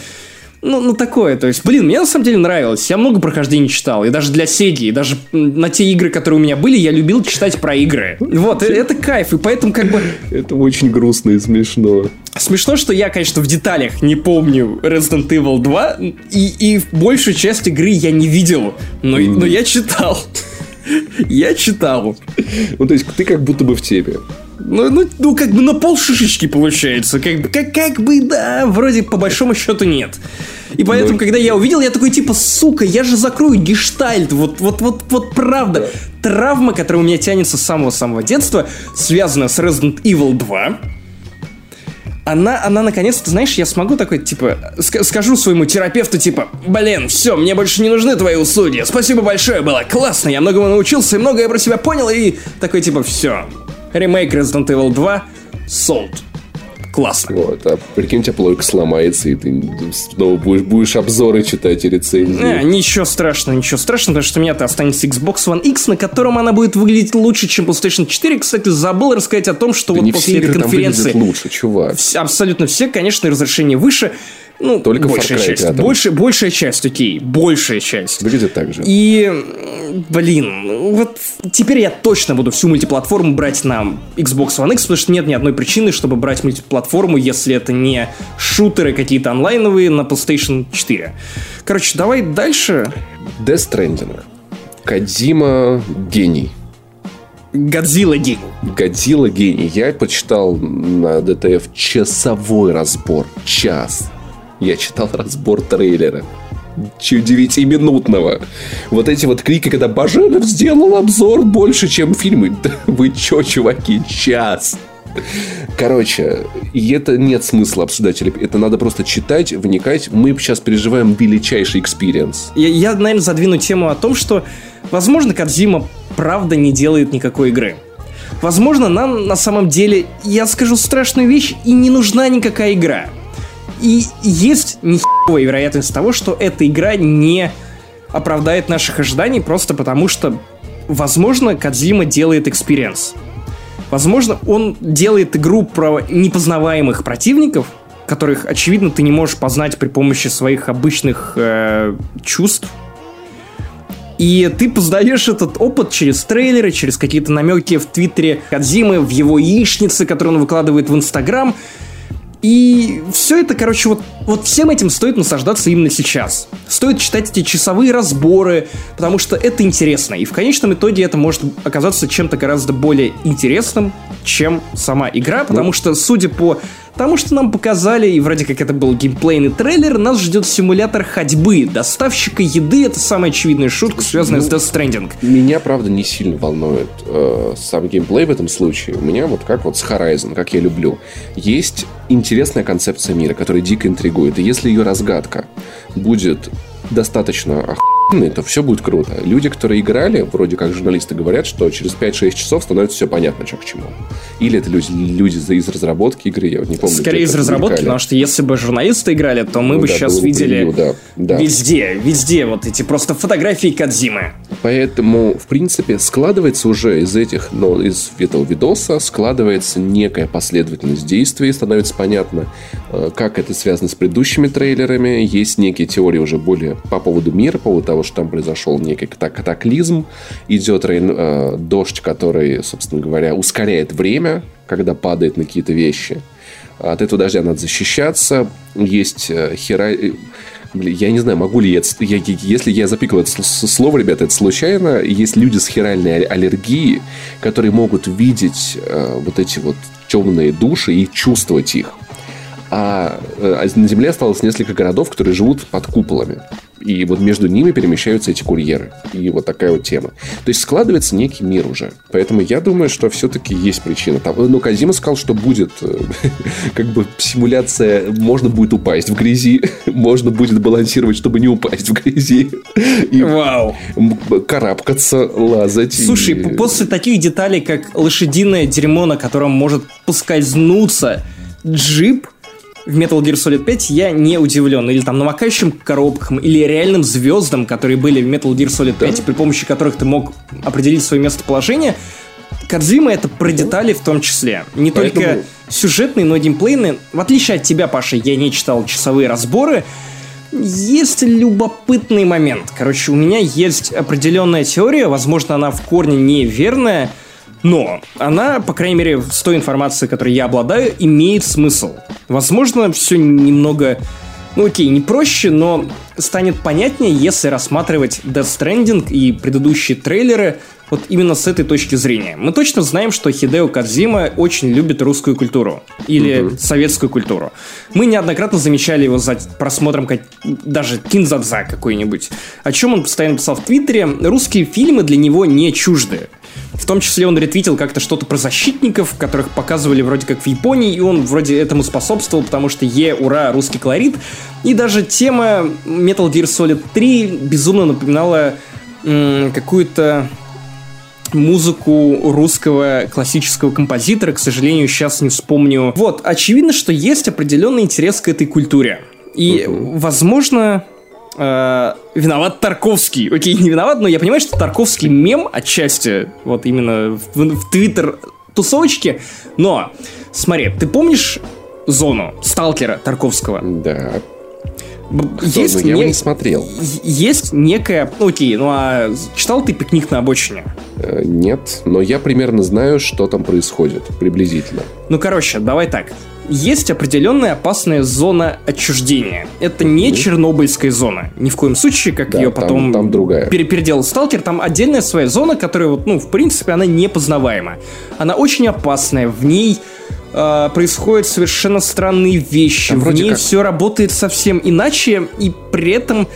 ну, ну, такое, то есть, блин, мне на самом деле нравилось. Я много прохождений читал, и даже для Сеги, и даже на те игры, которые у меня были, я любил читать про игры. Вот, это кайф, и поэтому как бы... Это очень грустно и смешно. Смешно, что я, конечно, в деталях не помню Resident Evil 2, и, и большую часть игры я не видел, но, mm. но я читал. Я читал. Ну, то есть, ты как будто бы в теме. Ну, ну, ну, как бы на пол шишечки получается. Как бы, как, как бы, да, вроде по большому счету нет. И поэтому, Но... когда я увидел, я такой, типа, сука, я же закрою гештальт. Вот, вот, вот, вот правда. Травма, которая у меня тянется с самого-самого детства, связана с Resident Evil 2 она, она наконец-то, знаешь, я смогу такой, типа, ск- скажу своему терапевту, типа, блин, все, мне больше не нужны твои услуги, спасибо большое, было классно, я многому научился и многое про себя понял, и такой, типа, все, ремейк Resident Evil 2 sold. Классно. Вот, а прикинь, у тебя плойка сломается, и ты снова будешь, будешь обзоры читать и рецензии. Не, ничего страшного, ничего страшного, потому что у меня-то останется Xbox One X, на котором она будет выглядеть лучше, чем PlayStation 4. Кстати, забыл рассказать о том, что да вот после этой конференции... лучше, чувак. Абсолютно все, конечно, разрешение выше. Ну, Только большая часть. Больше, большая часть, окей. Большая часть. Выглядит так же. И, блин, вот теперь я точно буду всю мультиплатформу брать на Xbox One X, потому что нет ни одной причины, чтобы брать мультиплатформу, если это не шутеры какие-то онлайновые на PlayStation 4. Короче, давай дальше. Death Stranding. Кадзима гений. Годзилла гений. Годзилла гений. Я почитал на ДТФ часовой разбор. Час. Я читал разбор трейлера. девятиминутного. Вот эти вот крики, когда Баженов сделал обзор больше, чем фильмы. вы чё, чуваки, час. Короче, и это нет смысла обсуждать. Это надо просто читать, вникать. Мы сейчас переживаем величайший experience. Я, я, наверное, задвину тему о том, что, возможно, Кадзима правда не делает никакой игры. Возможно, нам на самом деле, я скажу страшную вещь, и не нужна никакая игра. И есть нехуевая вероятность того, что эта игра не оправдает наших ожиданий просто потому, что, возможно, Кадзима делает experience. Возможно, он делает игру про непознаваемых противников, которых, очевидно, ты не можешь познать при помощи своих обычных э, чувств. И ты познаешь этот опыт через трейлеры, через какие-то намеки в Твиттере Кадзимы, в его яичнице, которые он выкладывает в Инстаграм. И все это, короче, вот, вот всем этим стоит наслаждаться именно сейчас. Стоит читать эти часовые разборы, потому что это интересно. И в конечном итоге это может оказаться чем-то гораздо более интересным, чем сама игра, потому ну. что, судя по Потому что нам показали, и вроде как это был геймплейный трейлер, нас ждет симулятор ходьбы. Доставщика еды — это самая очевидная шутка, связанная ну, с Death Stranding. Меня, правда, не сильно волнует э, сам геймплей в этом случае. У меня вот как вот с Horizon, как я люблю. Есть интересная концепция мира, которая дико интригует. И если ее разгадка будет достаточно охуенной, то все будет круто. Люди, которые играли, вроде как журналисты говорят, что через 5-6 часов становится все понятно, что к чему. Или это люди, люди из разработки игры, я вот не помню. Скорее из разработки, потому что если бы журналисты играли, то мы ну, бы да, сейчас видели превью, да, да. везде, везде вот эти просто фотографии Кадзимы. Поэтому, в принципе, складывается уже из этих, но из этого видоса складывается некая последовательность действий, становится понятно, э, как это связано с предыдущими трейлерами, есть некие теории уже более по поводу мира, по поводу того, что там произошел некий катаклизм, идет рейн, э, дождь, который, собственно говоря, ускоряет время, когда падает на какие-то вещи. От этого дождя надо защищаться. Есть э, хера... Э, я не знаю, могу ли я, я... Если я запикал это слово, ребята, это случайно. Есть люди с хиральной аллергией, которые могут видеть э, вот эти вот темные души и чувствовать их. А, а на Земле осталось несколько городов, которые живут под куполами. И вот между ними перемещаются эти курьеры. И вот такая вот тема. То есть складывается некий мир уже. Поэтому я думаю, что все-таки есть причина. Там, ну, Казима сказал, что будет э, как бы симуляция, можно будет упасть в грязи, можно будет балансировать, чтобы не упасть в грязи. И Вау. карабкаться, лазать. Слушай, и... после таких деталей, как лошадиное дерьмо, на котором может поскользнуться джип, в Metal Gear Solid 5 я не удивлен. Или там намокающим коробкам, или реальным звездам, которые были в Metal Gear Solid 5, да. при помощи которых ты мог определить свое местоположение. Кадзима это про детали в том числе. Не Поэтому... только сюжетные, но и геймплейные. В отличие от тебя, Паша, я не читал часовые разборы. Есть любопытный момент. Короче, у меня есть определенная теория, возможно, она в корне неверная, но она, по крайней мере, с той информацией, которой я обладаю, имеет смысл. Возможно, все немного ну окей, не проще, но станет понятнее, если рассматривать Death Stranding и предыдущие трейлеры вот именно с этой точки зрения. Мы точно знаем, что Хидео Кадзима очень любит русскую культуру или угу. советскую культуру. Мы неоднократно замечали его за просмотром как... даже Кинзадза какой-нибудь. О чем он постоянно писал в Твиттере. Русские фильмы для него не чужды. В том числе он ретвитил как-то что-то про защитников, которых показывали вроде как в Японии, и он вроде этому способствовал, потому что е, ура, русский колорит. И даже тема Metal Gear Solid 3 безумно напоминала м- какую-то музыку русского классического композитора, к сожалению, сейчас не вспомню. Вот, очевидно, что есть определенный интерес к этой культуре. И, uh-huh. возможно, э, виноват Тарковский. Окей, не виноват, но я понимаю, что Тарковский мем отчасти, вот именно в, Твиттер тусовочке. Но, смотри, ты помнишь зону Сталкера Тарковского? Да. есть я не... не смотрел. Есть некая... Ну, окей, ну а читал ты «Пикник на обочине»? Э, нет, но я примерно знаю, что там происходит, приблизительно. Ну, короче, давай так. Есть определенная опасная зона отчуждения. Это не. Чернобыльская зона. Ни в коем случае, как да, ее потом там, там другая. переделал Сталкер. Там отдельная своя зона, которая, вот, ну, в принципе, она непознаваема. Она очень опасная. В ней э, происходят совершенно странные вещи. Там в ней как... все работает совсем иначе, и при этом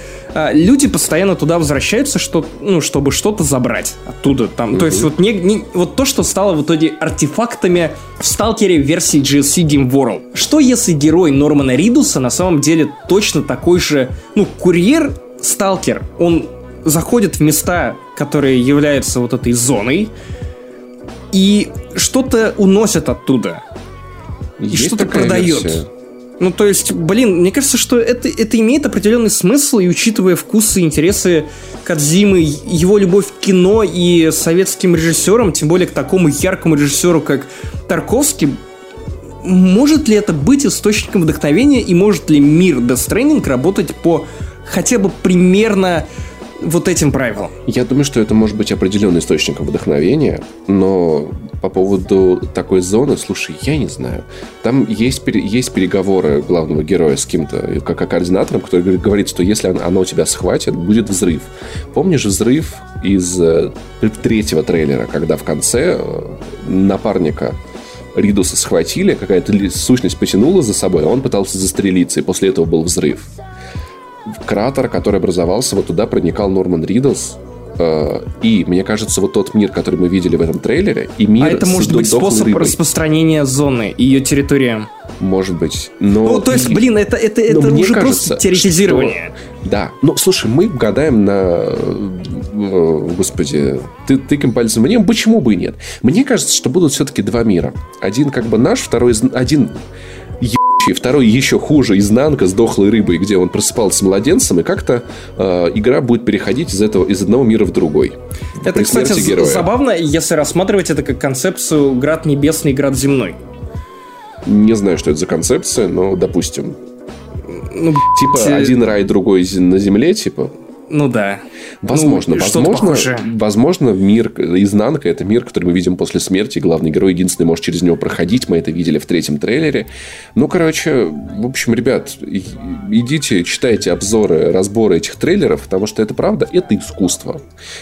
люди постоянно туда возвращаются, что, ну, чтобы что-то забрать оттуда. Там. Mm-hmm. То есть вот, не, не, вот то, что стало в итоге артефактами в сталкере версии GSC Game World. Что если герой Нормана Ридуса на самом деле точно такой же, ну, курьер сталкер, он заходит в места, которые являются вот этой зоной, и что-то уносят оттуда и что-то продает. Версия. Ну, то есть, блин, мне кажется, что это, это имеет определенный смысл, и учитывая вкусы и интересы Кадзимы, его любовь к кино и советским режиссерам, тем более к такому яркому режиссеру, как Тарковский, может ли это быть источником вдохновения, и может ли мир Death Stranding работать по хотя бы примерно вот этим правилам? Я думаю, что это может быть определенный источником вдохновения, но по поводу такой зоны, слушай, я не знаю. Там есть, есть переговоры главного героя с кем-то, как координатором, который говорит, что если оно тебя схватит, будет взрыв. Помнишь взрыв из э, третьего трейлера, когда в конце э, напарника Ридуса схватили, какая-то сущность потянула за собой, а он пытался застрелиться, и после этого был взрыв. Кратер, который образовался, вот туда проникал Норман Ридус, Э, и, мне кажется, вот тот мир, который мы видели в этом трейлере, и мир А это может быть способ рыбой. распространения зоны, ее территории. Может быть. Но... Ну, то есть, блин, это, это, это уже кажется, просто теоретизирование. Что... Да. Ну, слушай, мы гадаем на... Э, господи, ты тыкаем пальцем мне, почему бы и нет? Мне кажется, что будут все-таки два мира. Один как бы наш, второй... Один и второй еще хуже изнанка с дохлой рыбой, где он просыпался младенцем, и как-то э, игра будет переходить из этого из одного мира в другой. Это, кстати, героя. забавно, если рассматривать это как концепцию град небесный, град земной. Не знаю, что это за концепция, но допустим. Ну, типа те... один рай, другой на земле, типа. Ну да. Возможно, ну, возможно, возможно, мир изнанка это мир, который мы видим после смерти. Главный герой единственный может через него проходить. Мы это видели в третьем трейлере. Ну, короче, в общем, ребят, идите, читайте обзоры, разборы этих трейлеров, потому что это правда, это искусство.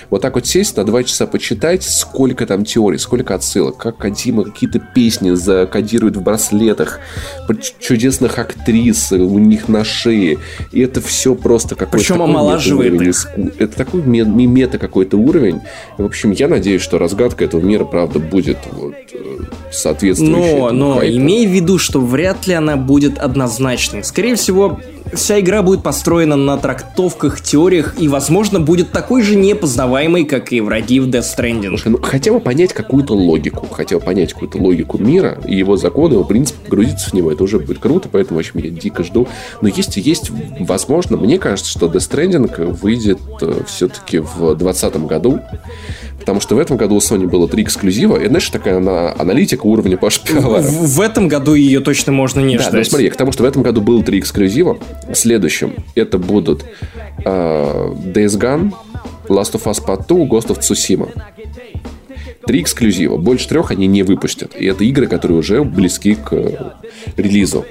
Вот так вот сесть на два часа почитать, сколько там теорий, сколько отсылок, как Кадима какие-то песни закодирует в браслетах, чудесных актрис у них на шее. И это все просто какой-то... Причем омолаживает иску... Это такой мета какой-то уровень. В общем, я надеюсь, что разгадка этого мира, правда, будет вот, э, соответствующей. Но, но хайпу. имей в виду, что вряд ли она будет однозначной. Скорее всего, вся игра будет построена на трактовках, теориях и, возможно, будет такой же непознаваемой, как и враги в Death Stranding. Слушай, ну хотя бы понять какую-то логику, хотя бы понять какую-то логику мира и его законы, в принципе, погрузиться в него, это уже будет круто, поэтому, в общем, я дико жду. Но есть, есть, возможно, мне кажется, что Death Stranding выйдет э, все-таки в 2020 году, Потому что в этом году у Sony было три эксклюзива. И, знаешь, такая она, аналитика уровня Паши. В, в этом году ее точно можно не да, ждать. Да, смотри, к тому, что в этом году было три эксклюзива. В следующем это будут э, Days Gone, Last of Us Part 2, Ghost of Tsushima. Три эксклюзива. Больше трех они не выпустят. И это игры, которые уже близки к э, релизу.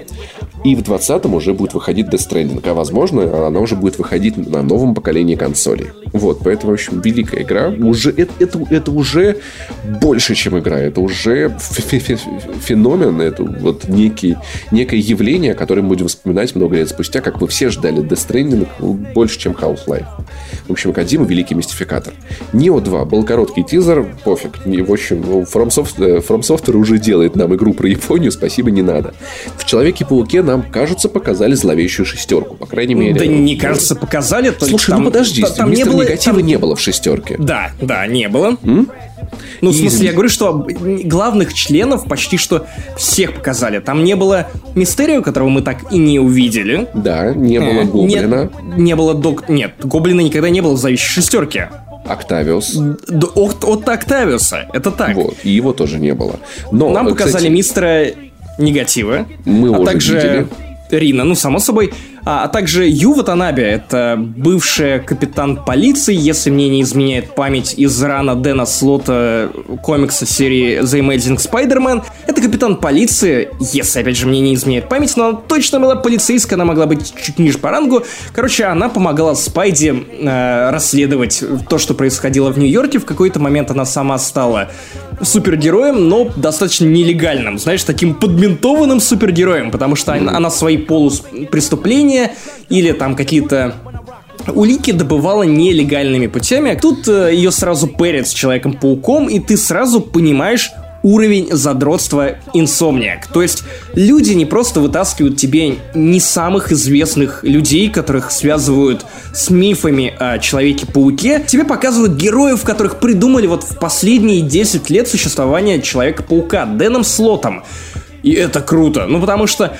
И в 2020 уже будет выходить Death Stranding. А возможно, она уже будет выходить на новом поколении консолей. Вот, поэтому, в общем, великая игра. Уже, это, это, это уже больше, чем игра. Это уже феномен. Это вот некий, некое явление, которое мы будем вспоминать много лет спустя, как мы все ждали Death Stranding больше, чем Half-Life. В общем, Кадима великий мистификатор. Neo 2 был короткий тизер, пофиг. В общем, ну, From Software, From Software уже делает нам игру про Японию, спасибо, не надо. В Человеке-пауке нам, кажется, показали зловещую шестерку. По крайней мере. Да не кажется, показали. Слушай, там, ну подожди, там не было негатива там... не было в шестерке. Да, да, не было. М? Ну, в смысле, я говорю, что главных членов почти что всех показали. Там не было Мистерио, которого мы так и не увидели. Да, не было э, Гоблина. Не, не было Док... Нет, Гоблина никогда не было в зависящей шестерке. Октавиус. От, от Октавиуса, это так. Вот, и его тоже не было. Но, Нам показали кстати, мистера негатива. Мы а также видели. Рина, ну, само собой. А, а также Ю Ватанаbe, это бывшая капитан полиции, если мне не изменяет память, из рана Дэна Слота комикса серии The Amazing Spider-Man. Это капитан полиции, если, опять же, мне не изменяет память, но она точно была полицейская, она могла быть чуть ниже по рангу. Короче, она помогала Спайди э, расследовать то, что происходило в Нью-Йорке. В какой-то момент она сама стала супергероем, но достаточно нелегальным, знаешь, таким подментованным супергероем, потому что она, она свои полупреступления или там какие-то улики добывала нелегальными путями. Тут э, ее сразу перед с Человеком-пауком, и ты сразу понимаешь, уровень задротства инсомниак. То есть люди не просто вытаскивают тебе не самых известных людей, которых связывают с мифами о Человеке-пауке, тебе показывают героев, которых придумали вот в последние 10 лет существования Человека-паука, Дэном Слотом. И это круто, ну потому что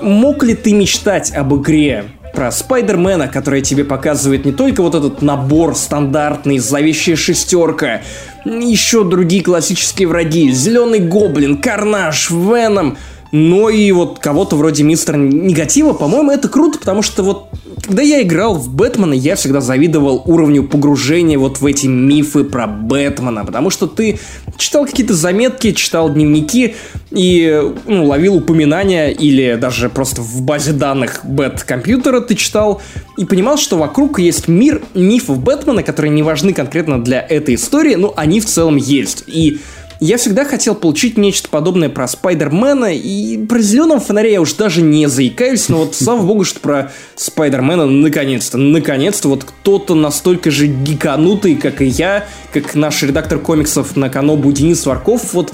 мог ли ты мечтать об игре, про Спайдермена, которая тебе показывает не только вот этот набор стандартный, зловещая шестерка, еще другие классические враги, Зеленый Гоблин, Карнаж, Веном, но и вот кого-то вроде Мистера Негатива, по-моему, это круто, потому что вот когда я играл в Бэтмена, я всегда завидовал уровню погружения вот в эти мифы про Бэтмена, потому что ты читал какие-то заметки, читал дневники и ну, ловил упоминания или даже просто в базе данных Бэт-компьютера ты читал и понимал, что вокруг есть мир мифов Бэтмена, которые не важны конкретно для этой истории, но они в целом есть. И я всегда хотел получить нечто подобное про Спайдермена, и про зеленого фонаря я уж даже не заикаюсь, но вот слава богу, что про Спайдермена наконец-то, наконец-то вот кто-то настолько же гиканутый, как и я, как наш редактор комиксов на Канобу Денис Варков, вот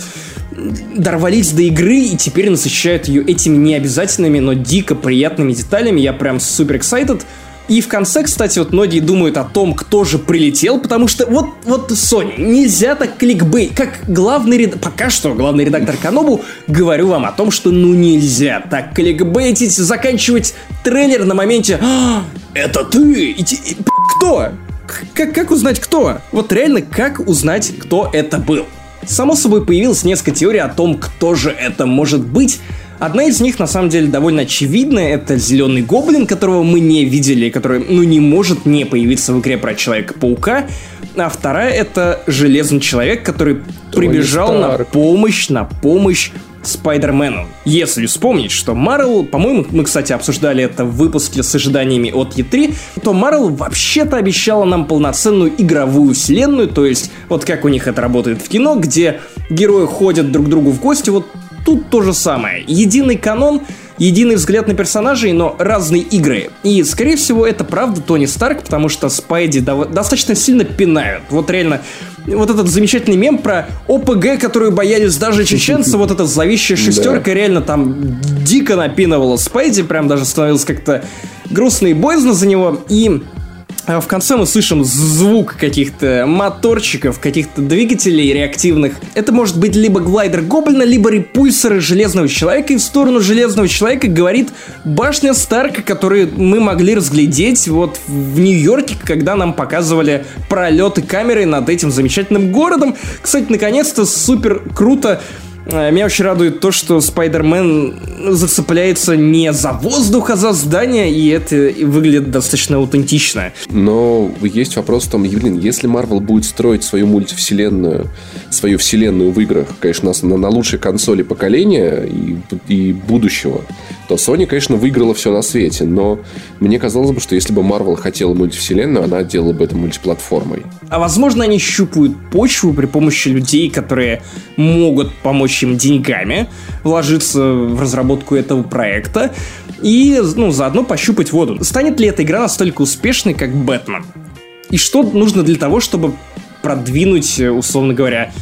дорвались до игры и теперь насыщают ее этими необязательными, но дико приятными деталями. Я прям супер excited. И в конце, кстати, вот многие думают о том, кто же прилетел, потому что вот, вот, Sony, нельзя так кликбей. Как главный редактор, пока что главный редактор Канобу, говорю вам о том, что ну нельзя так кликбейтить, заканчивать трейлер на моменте а, «Это ты!» и, и, Кто? Как, как узнать кто? Вот реально, как узнать, кто это был? Само собой появилось несколько теорий о том, кто же это может быть, Одна из них, на самом деле, довольно очевидная. Это зеленый гоблин, которого мы не видели, который, ну, не может не появиться в игре про Человека-паука. А вторая — это Железный Человек, который Тони прибежал Старк. на помощь, на помощь Спайдермену. Если вспомнить, что Марвел, по-моему, мы, кстати, обсуждали это в выпуске с ожиданиями от E3, то Марвел вообще-то обещала нам полноценную игровую вселенную, то есть вот как у них это работает в кино, где герои ходят друг к другу в гости, вот Тут то же самое. Единый канон, единый взгляд на персонажей, но разные игры. И, скорее всего, это правда Тони Старк, потому что Спайди до- достаточно сильно пинают. Вот реально, вот этот замечательный мем про ОПГ, которую боялись даже чеченцы, вот эта зловещая шестерка реально там дико напинывала Спайди, прям даже становилось как-то грустно и боязно за него. И в конце мы слышим звук каких-то моторчиков, каких-то двигателей реактивных. Это может быть либо глайдер Гоблина, либо репульсоры Железного Человека. И в сторону Железного Человека говорит башня Старка, которую мы могли разглядеть вот в Нью-Йорке, когда нам показывали пролеты камеры над этим замечательным городом. Кстати, наконец-то супер круто меня очень радует то, что Спайдермен зацепляется не за воздух, а за здание, и это выглядит достаточно аутентично. Но есть вопрос в том, блин, если Марвел будет строить свою мультивселенную, свою вселенную в играх, конечно, на, на лучшей консоли поколения и, и будущего, то Sony, конечно, выиграла все на свете. Но мне казалось бы, что если бы Marvel хотела мультивселенную, она делала бы это мультиплатформой. А возможно, они щупают почву при помощи людей, которые могут помочь им деньгами, вложиться в разработку этого проекта и, ну, заодно пощупать воду. Станет ли эта игра настолько успешной, как Бэтмен? И что нужно для того, чтобы продвинуть, условно говоря,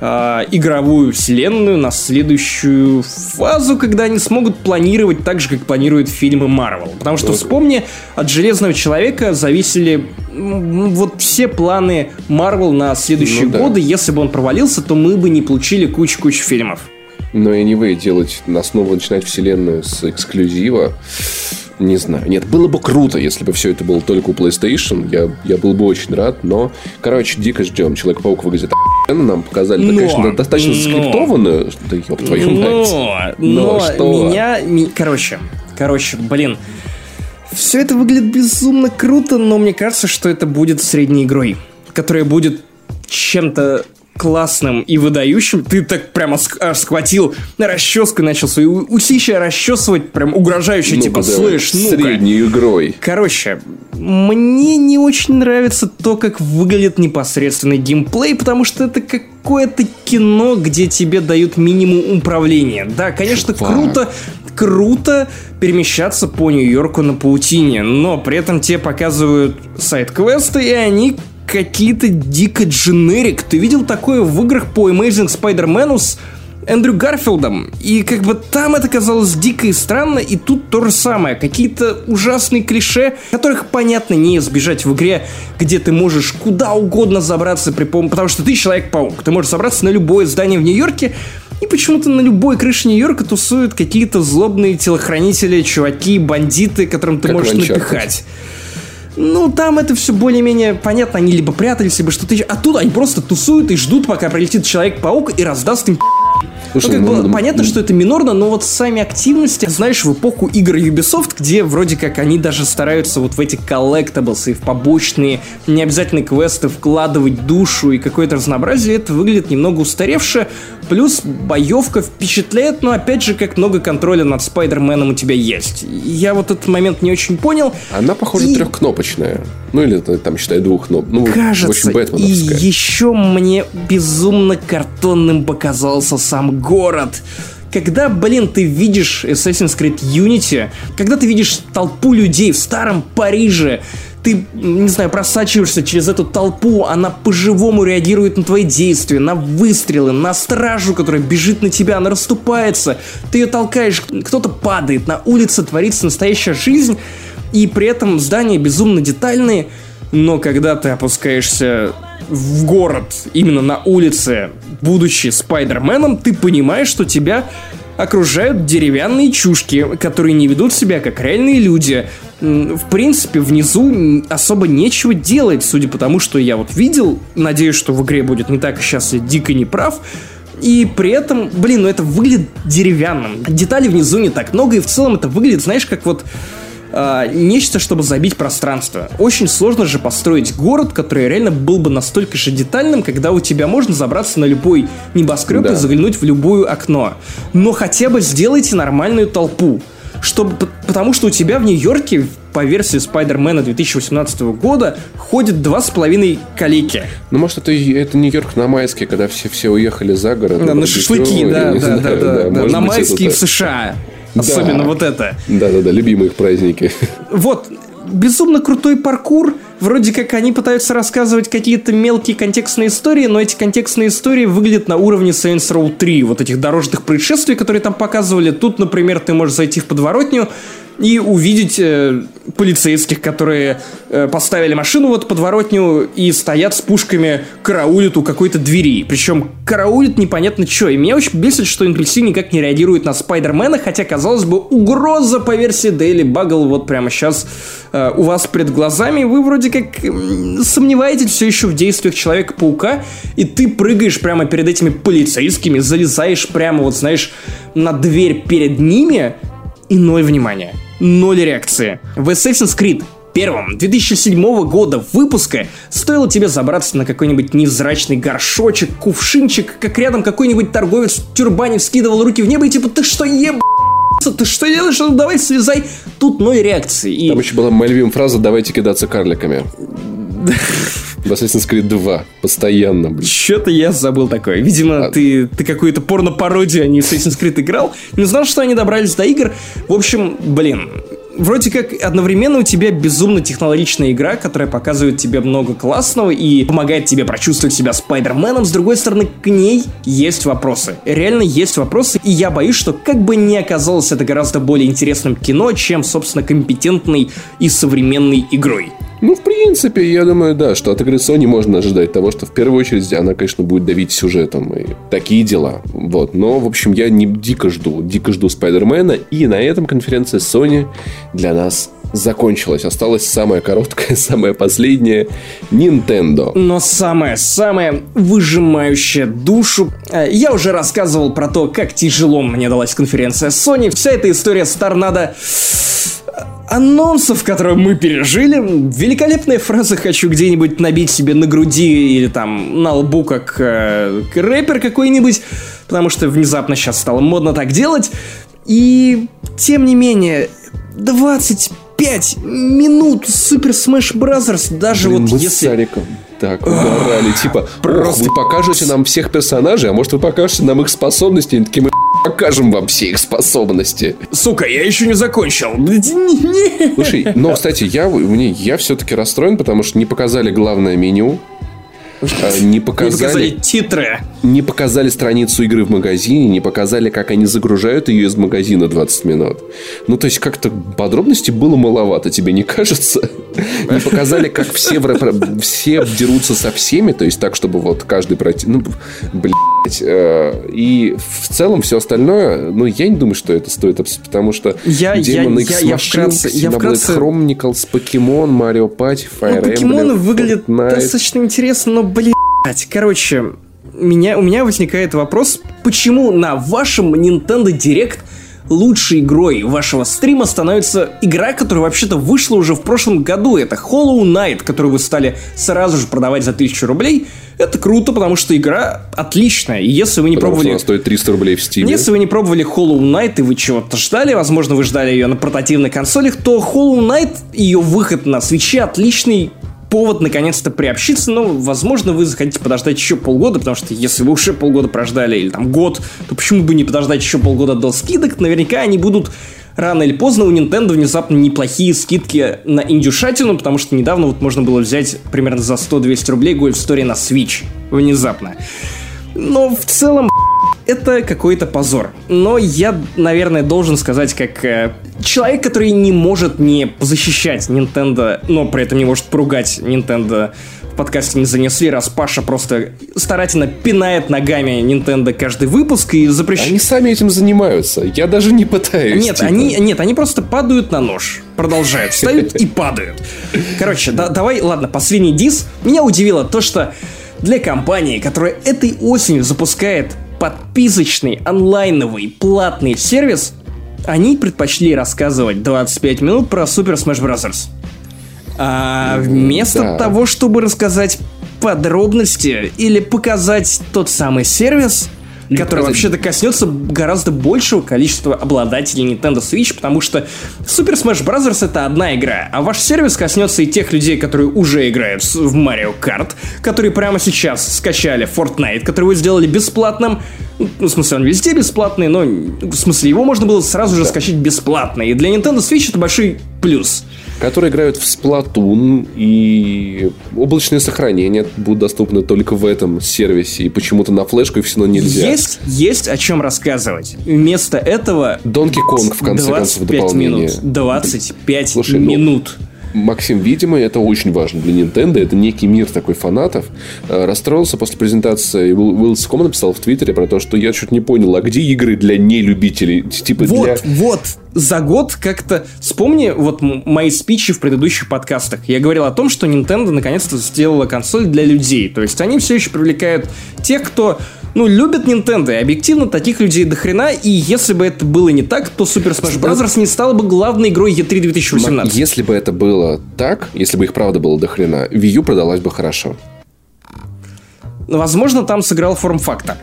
э, игровую вселенную на следующую фазу, когда они смогут планировать так же, как планируют фильмы Марвел. Потому что, вспомни, от Железного Человека зависели вот все планы Марвел на следующие ну, годы. Да. Если бы он провалился, то мы бы не получили кучу-кучу фильмов. Но anyway, делать на основу начинать вселенную с эксклюзива не знаю. Нет, было бы круто, если бы все это было только у PlayStation. Я, я был бы очень рад, но, короче, дико ждем. Человек-паук выглядит нам показали, но, конечно, достаточно но, скриптованно. Да ёб твою но, мать. Но, но что? меня... Короче, короче, блин. Все это выглядит безумно круто, но мне кажется, что это будет средней игрой, которая будет чем-то классным и выдающим, ты так прямо аж схватил расческой начал свои усища расчесывать, прям угрожающе, ну типа, слышь, ну Средней игрой. Короче, мне не очень нравится то, как выглядит непосредственный геймплей, потому что это какое-то кино, где тебе дают минимум управления. Да, конечно, Чувак. круто, круто перемещаться по Нью-Йорку на паутине, но при этом тебе показывают сайт-квесты, и они какие-то дико дженерик. Ты видел такое в играх по Amazing Spider-Man с Эндрю Гарфилдом. И как бы там это казалось дико и странно, и тут то же самое. Какие-то ужасные клише, которых, понятно, не избежать в игре, где ты можешь куда угодно забраться при помощи... Потому что ты Человек-паук. Ты можешь забраться на любое здание в Нью-Йорке, и почему-то на любой крыше Нью-Йорка тусуют какие-то злобные телохранители, чуваки, бандиты, которым ты как можешь напихать. Ну, там это все более-менее понятно. Они либо прятались, либо что-то еще. А тут они просто тусуют и ждут, пока прилетит Человек-паук и раздаст им Слушай, ну, как ну, бы, ну, понятно, ну, что это минорно, но вот сами активности, знаешь, в эпоху игр Ubisoft, где вроде как они даже стараются вот в эти collectibles и в побочные, не обязательно квесты вкладывать душу и какое-то разнообразие, это выглядит немного устаревше. Плюс боевка впечатляет, но опять же, как много контроля над Спайдерменом у тебя есть. Я вот этот момент не очень понял. Она, похоже, и... трехкнопочная. Ну или там, считай, двух Ну, Кажется, в общем, и еще мне безумно картонным показался сам город. Когда, блин, ты видишь Assassin's Creed Unity, когда ты видишь толпу людей в старом Париже, ты, не знаю, просачиваешься через эту толпу, она по-живому реагирует на твои действия, на выстрелы, на стражу, которая бежит на тебя, она расступается, ты ее толкаешь, кто-то падает, на улице творится настоящая жизнь, и при этом здания безумно детальные, но когда ты опускаешься в город, именно на улице, будучи Спайдерменом, ты понимаешь, что тебя окружают деревянные чушки, которые не ведут себя как реальные люди. В принципе, внизу особо нечего делать, судя по тому, что я вот видел. Надеюсь, что в игре будет не так, сейчас я дико не прав. И при этом, блин, ну это выглядит деревянным. Деталей внизу не так много, и в целом это выглядит, знаешь, как вот э, нечто, чтобы забить пространство. Очень сложно же построить город, который реально был бы настолько же детальным, когда у тебя можно забраться на любой небоскреб да. и заглянуть в любое окно. Но хотя бы сделайте нормальную толпу. Чтобы, потому что у тебя в Нью-Йорке по версии Спайдермена 2018 года ходит два с половиной калики. Ну, может, это, это Нью-Йорк на майске, когда все, все уехали за город. Да, на шашлыки, да, да, да, да, да, на майские в США. Особенно вот это. Да-да-да, любимые их праздники. Вот, безумно крутой паркур. Вроде как они пытаются рассказывать какие-то мелкие контекстные истории, но эти контекстные истории выглядят на уровне Saints Row 3, вот этих дорожных происшествий, которые там показывали. Тут, например, ты можешь зайти в подворотню, и увидеть э, полицейских, которые э, поставили машину вот подворотню и стоят с пушками, караулят у какой-то двери. Причем караулят непонятно что. И меня очень бесит, что NPC никак не реагирует на Спайдермена, хотя, казалось бы, угроза по версии Daily Bugle вот прямо сейчас э, у вас перед глазами. Вы вроде как э, сомневаетесь все еще в действиях Человека-паука, и ты прыгаешь прямо перед этими полицейскими, залезаешь прямо, вот знаешь, на дверь перед ними, и ноль внимания ноль реакции. В Assassin's Creed первом 2007 года выпуска стоило тебе забраться на какой-нибудь невзрачный горшочек, кувшинчик, как рядом какой-нибудь торговец в тюрбане вскидывал руки в небо и типа «Ты что, еб...» ты что делаешь? Ну давай слезай. Тут ноль реакции. И... Там еще была моя любимая фраза «давайте кидаться карликами». В Assassin's Creed 2. Постоянно, блин. Что-то я забыл такое. Видимо, а... ты, ты какую-то порно-пародию, а не Assassin's Creed играл. Не знал, что они добрались до игр. В общем, блин, вроде как одновременно у тебя безумно технологичная игра, которая показывает тебе много классного и помогает тебе прочувствовать себя Спайдерменом. С другой стороны, к ней есть вопросы. Реально есть вопросы, и я боюсь, что как бы не оказалось это гораздо более интересным кино, чем, собственно, компетентной и современной игрой. Ну, в принципе, я думаю, да, что от игры Sony можно ожидать того, что в первую очередь она, конечно, будет давить сюжетом и такие дела. Вот. Но, в общем, я не дико жду. Дико жду Спайдермена. И на этом конференция Sony для нас закончилась. Осталась самая короткая, самая последняя Nintendo. Но самое-самое выжимающее душу. Э, я уже рассказывал про то, как тяжело мне далась конференция Sony. Вся эта история с Торнадо анонсов, которые мы пережили. Великолепная фраза «хочу где-нибудь набить себе на груди» или там на лбу, как э, рэпер какой-нибудь, потому что внезапно сейчас стало модно так делать. И, тем не менее, 25 минут Super Smash Bros. даже Блин, вот мы если... с Сариком так угорали. Типа, просто вы покажете нам всех персонажей, а может вы покажете нам их способности? Они такие, мы покажем вам все их способности. Сука, я еще не закончил. Слушай, но, кстати, я, мне, я все-таки расстроен, потому что не показали главное меню. А, Не показали, Не показали титры. не показали страницу игры в магазине, не показали, как они загружают ее из магазина 20 минут. Ну, то есть, как-то подробностей было маловато, тебе не кажется? Не показали, как все, все дерутся со всеми, то есть так, чтобы вот каждый пройти... Ну, блядь. Э, И в целом все остальное, ну, я не думаю, что это стоит, обс- потому что Я- Demon я- X я вкратце- я вкратце- Chronicles, Pokemon, Mario Party, Fire Ну, покемоны Emblem, выглядят Fortnite. достаточно интересно, но, блядь, короче, меня, у меня возникает вопрос, почему на вашем Nintendo Direct лучшей игрой вашего стрима становится игра, которая вообще-то вышла уже в прошлом году. Это Hollow Knight, которую вы стали сразу же продавать за 1000 рублей. Это круто, потому что игра отличная. И если вы не Потому пробовали... она стоит 300 рублей в Steam. Если вы не пробовали Hollow Knight и вы чего-то ждали, возможно, вы ждали ее на портативных консолях, то Hollow Knight, ее выход на свече отличный повод наконец-то приобщиться, но, возможно, вы захотите подождать еще полгода, потому что если вы уже полгода прождали, или там год, то почему бы не подождать еще полгода до скидок? Наверняка они будут рано или поздно у Nintendo внезапно неплохие скидки на индюшатину, потому что недавно вот можно было взять примерно за 100-200 рублей Golf Story на Switch. Внезапно. Но в целом это какой-то позор. Но я, наверное, должен сказать, как э, человек, который не может не защищать Nintendo, но при этом не может поругать Nintendo в подкасте не занесли, раз Паша просто старательно пинает ногами Nintendo каждый выпуск и запрещает. Они сами этим занимаются. Я даже не пытаюсь. Нет, типа. они, нет, они просто падают на нож. Продолжают. Встают и падают. Короче, да- давай, ладно, последний дис. Меня удивило то, что для компании, которая этой осенью запускает подписочный, онлайновый, платный сервис, они предпочли рассказывать 25 минут про Super Smash Bros. А вместо да. того, чтобы рассказать подробности или показать тот самый сервис, который показать- вообще-то коснется гораздо большего количества обладателей Nintendo Switch, потому что Super Smash Bros. это одна игра, а ваш сервис коснется и тех людей, которые уже играют в Mario Kart, которые прямо сейчас скачали Fortnite, который вы сделали бесплатным. Ну, в смысле, он везде бесплатный, но в смысле, его можно было сразу же скачать бесплатно. И для Nintendo Switch это большой плюс. Которые играют в Splatoon, и облачное сохранение будут доступны только в этом сервисе, и почему-то на флешку их все равно нельзя. Есть, есть о чем рассказывать. Вместо этого Donkey Kong, в конце концов, 25 дополнение. минут. 25 Слушай, ну, минут. Максим, видимо, это очень важно для Nintendo. Это некий мир такой фанатов. Э, Расстроился после презентации. Уилл Ском написал в Твиттере про то, что я чуть не понял, а где игры для нелюбителей? Типа Вот, для... вот, за год как-то... Вспомни вот мои спичи в предыдущих подкастах. Я говорил о том, что Nintendo наконец-то сделала консоль для людей. То есть они все еще привлекают тех, кто ну, любят Nintendo, и объективно таких людей до хрена, и если бы это было не так, то Super Smash Bros. не стала бы главной игрой E3 2018. Если бы это было так, если бы их правда было до хрена, Wii U продалась бы хорошо. Возможно, там сыграл форм-фактор.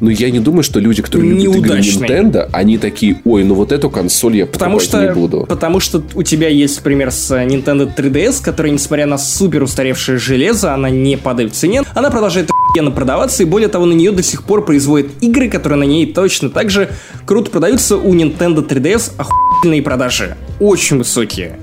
Но я не думаю, что люди, которые любят игры. Nintendo, они такие, ой, ну вот эту консоль я Потому покупать что, не буду. потому что у тебя есть пример с э, Nintendo 3DS, которая, несмотря на супер устаревшее железо, она не падает в цене, она продолжает охуенно продаваться, и более того, на нее до сих пор производят игры, которые на ней точно так же круто продаются. У Nintendo 3DS охуенные продажи, очень высокие.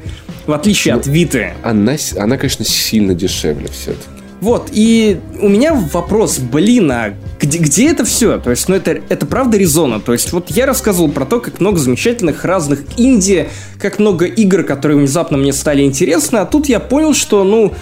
В отличие от Vita. Она, она, конечно, сильно дешевле все-таки. Вот, и у меня вопрос, блин, а где, где это все? То есть, ну это, это правда резона. То есть, вот я рассказывал про то, как много замечательных разных инди, как много игр, которые внезапно мне стали интересны, а тут я понял, что, ну,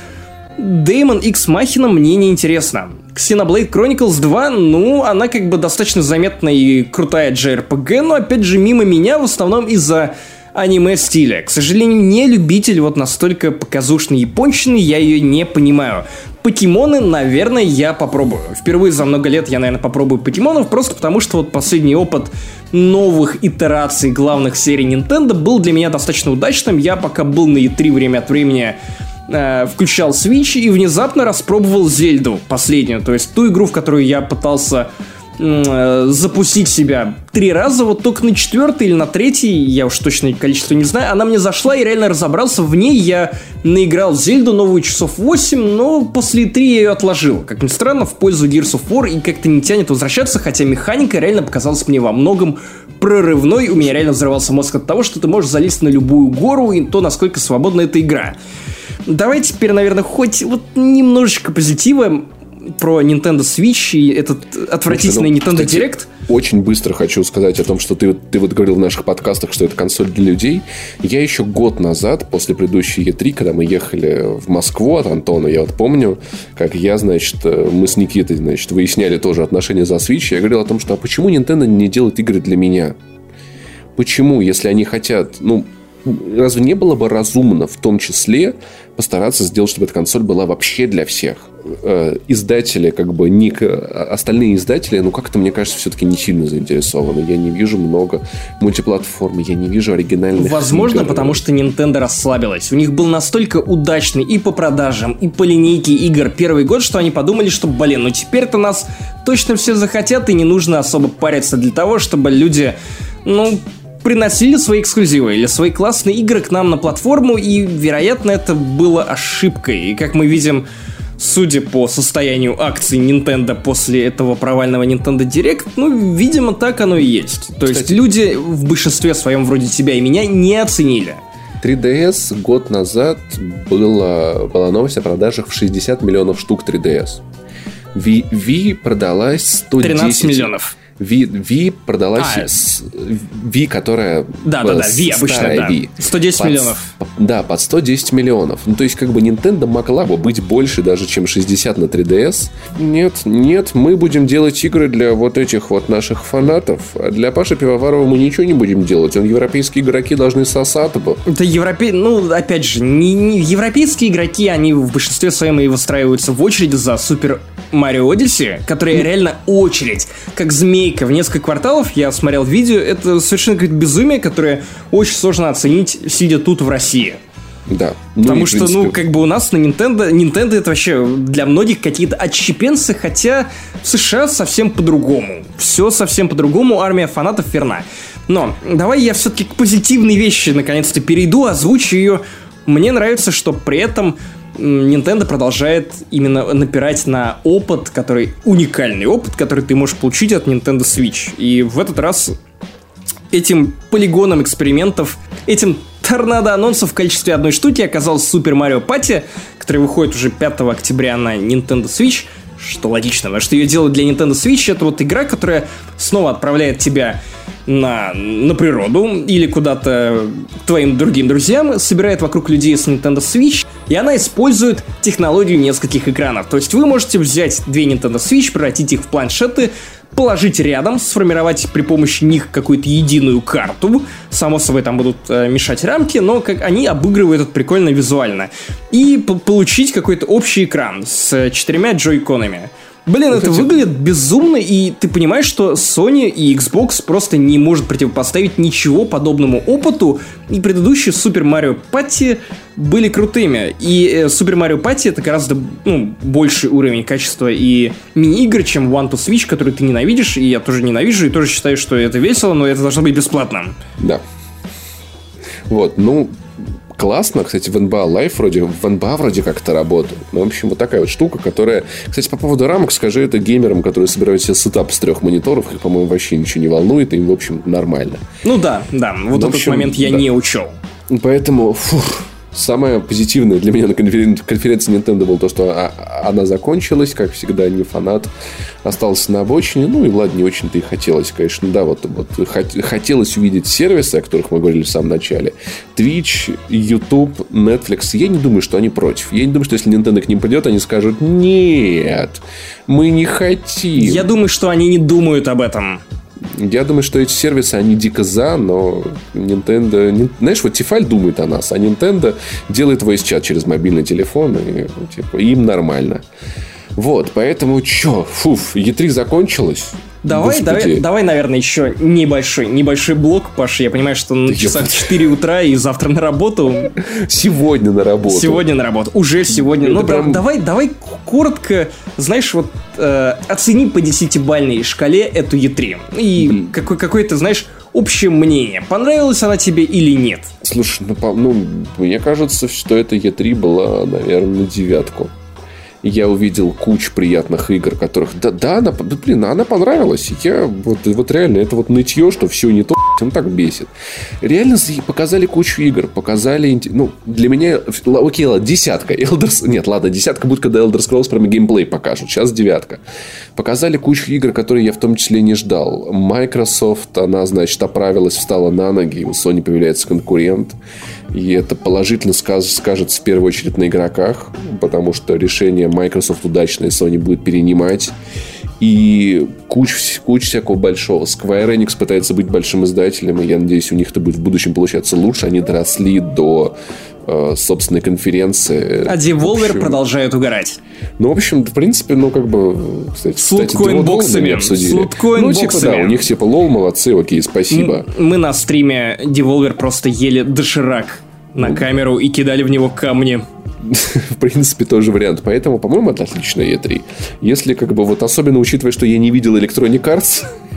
Damon X Machina мне не интересно. Xenoblade Chronicles 2, ну, она как бы достаточно заметная и крутая JRPG, но опять же мимо меня в основном из-за аниме стиля. К сожалению, не любитель вот настолько показушной японщины, я ее не понимаю. Покемоны, наверное, я попробую. Впервые за много лет я, наверное, попробую покемонов, просто потому что вот последний опыт новых итераций главных серий Nintendo был для меня достаточно удачным. Я пока был на E3 время от времени э, включал Switch и внезапно распробовал Зельду последнюю, то есть ту игру, в которую я пытался запустить себя три раза, вот только на четвертый или на третий, я уж точно количество не знаю, она мне зашла и реально разобрался в ней. Я наиграл Зельду новую часов 8, но после 3 я ее отложил. Как ни странно, в пользу Gears of War и как-то не тянет возвращаться, хотя механика реально показалась мне во многом прорывной. У меня реально взорвался мозг от того, что ты можешь залезть на любую гору и то, насколько свободна эта игра. Давайте теперь, наверное, хоть вот немножечко позитива про Nintendo Switch и этот отвратительный ну, Nintendo кстати, Direct. Очень быстро хочу сказать о том, что ты, ты вот говорил в наших подкастах, что это консоль для людей. Я еще год назад, после предыдущей E3, когда мы ехали в Москву от Антона, я вот помню, как я, значит, э, мы с Никитой, значит, выясняли тоже отношения за Switch. Я говорил о том, что а почему Nintendo не делает игры для меня? Почему, если они хотят, ну, разве не было бы разумно в том числе постараться сделать, чтобы эта консоль была вообще для всех? Э, издатели, как бы, не, остальные издатели, ну, как-то, мне кажется, все-таки не сильно заинтересованы. Я не вижу много мультиплатформ, я не вижу оригинальных Возможно, игр. потому что Nintendo расслабилась. У них был настолько удачный и по продажам, и по линейке игр первый год, что они подумали, что, блин, ну теперь-то нас точно все захотят, и не нужно особо париться для того, чтобы люди, ну, приносили свои эксклюзивы или свои классные игры к нам на платформу, и, вероятно, это было ошибкой. И, как мы видим, судя по состоянию акций Nintendo после этого провального Nintendo Direct, ну, видимо, так оно и есть. То Кстати, есть люди в большинстве своем вроде тебя и меня не оценили. 3DS год назад была, была новость о продажах в 60 миллионов штук 3DS. Wii, Wii продалась 110... 13 миллионов. Ви, Ви продалась а, с, Ви, которая... Да, да, да, Ви обычная, да. Ви. 110 под, миллионов. Да, под 110 миллионов. Ну, то есть, как бы Nintendo могла бы быть больше даже, чем 60 на 3DS. Нет, нет, мы будем делать игры для вот этих вот наших фанатов. А для Паши Пивоварова мы ничего не будем делать. Он европейские игроки должны сосать бы. Это европей... Ну, опять же, не, не... европейские игроки, они в большинстве своем и выстраиваются в очередь за Супер Марио Odyssey, которая реально очередь, как змейка в несколько кварталов. Я смотрел видео, это совершенно какое-то безумие, которое очень сложно оценить, сидя тут в России. Да. Ну, Потому что, принципе... ну, как бы у нас на Nintendo, Nintendo это вообще для многих какие-то отщепенцы, хотя в США совсем по-другому. Все совсем по-другому, армия фанатов верна. Но давай я все-таки к позитивной вещи наконец-то перейду, озвучу ее. Мне нравится, что при этом Nintendo продолжает именно напирать на опыт, который уникальный опыт, который ты можешь получить от Nintendo Switch. И в этот раз этим полигоном экспериментов, этим торнадо анонсов в качестве одной штуки оказался Super Mario Party, который выходит уже 5 октября на Nintendo Switch, что логично, потому что ее делают для Nintendo Switch, это вот игра, которая снова отправляет тебя на, на природу или куда-то к твоим другим друзьям, собирает вокруг людей с Nintendo Switch, и она использует технологию нескольких экранов. То есть вы можете взять две Nintendo Switch, превратить их в планшеты, положить рядом, сформировать при помощи них какую-то единую карту. Само собой, там будут э, мешать рамки, но как они обыгрывают это прикольно визуально. И получить какой-то общий экран с четырьмя джойконами. Блин, это Хотя... выглядит безумно, и ты понимаешь, что Sony и Xbox просто не может противопоставить ничего подобному опыту, и предыдущие Super Mario Party были крутыми. И э, Super Mario Party это гораздо ну, больший уровень качества и мини-игр, чем One to Switch, который ты ненавидишь, и я тоже ненавижу, и тоже считаю, что это весело, но это должно быть бесплатно. Да. Вот, ну, классно. Кстати, в NBA Live вроде, в NBA вроде как-то работает. Ну, в общем, вот такая вот штука, которая... Кстати, по поводу рамок, скажи это геймерам, которые собирают себе сетап с трех мониторов, их, по-моему, вообще ничего не волнует, им, в общем, нормально. Ну да, да, вот ну, этот общем, момент я да. не учел. Поэтому, фух, Самое позитивное для меня на конферен... конференции Nintendo было то, что а, она закончилась, как всегда, не фанат остался на обочине. Ну и ладно, не очень-то и хотелось, конечно. Да, вот, вот хотелось увидеть сервисы, о которых мы говорили в самом начале. Twitch, YouTube, Netflix. Я не думаю, что они против. Я не думаю, что если Nintendo к ним придет, они скажут, нет, мы не хотим. Я думаю, что они не думают об этом. Я думаю, что эти сервисы, они дико за, но Nintendo... Знаешь, вот Тифаль думает о нас, а Nintendo делает voice чат через мобильный телефон, и типа, им нормально. Вот, поэтому чё, фуф, E3 закончилась. Давай, давай, давай, наверное, еще небольшой, небольшой блок, Паша. Я понимаю, что на часах 4 утра и завтра на работу. Сегодня на работу. Сегодня на работу. Уже сегодня. Ну, прям... давай, давай коротко, знаешь, вот э, оцени по десятибальной шкале эту E3. И какой, какой-то, знаешь, общее мнение. Понравилась она тебе или нет? Слушай, ну, ну мне кажется, что эта E3 была, наверное, на девятку я увидел кучу приятных игр, которых... Да, да, она, блин, она понравилась. Я вот, вот реально, это вот нытье, что все не то, он так бесит. Реально показали кучу игр, показали... Ну, для меня... Окей, ладно, десятка. Elders... Нет, ладно, десятка будет, когда Elder Scrolls прямо геймплей покажут. Сейчас девятка. Показали кучу игр, которые я в том числе не ждал. Microsoft, она, значит, оправилась, встала на ноги, у Sony появляется конкурент. И это положительно скажется в первую очередь на игроках, потому что решение Microsoft удачное Sony будет перенимать. И куча, куча всякого большого. Square Enix пытается быть большим издателем, и я надеюсь, у них это будет в будущем получаться лучше. Они доросли до э, собственной конференции. А Devolver общем, продолжает угорать. Ну, в общем, в принципе, ну, как бы, кстати, с луткоин-боксами. обсудили. С ну, типа, да, у них типа лол, молодцы, окей, спасибо. Мы на стриме Devolver просто ели доширак на камеру и кидали в него камни. в принципе, тоже вариант. Поэтому, по-моему, это отличная E3. Если, как бы, вот особенно учитывая, что я не видел Electronic Arts...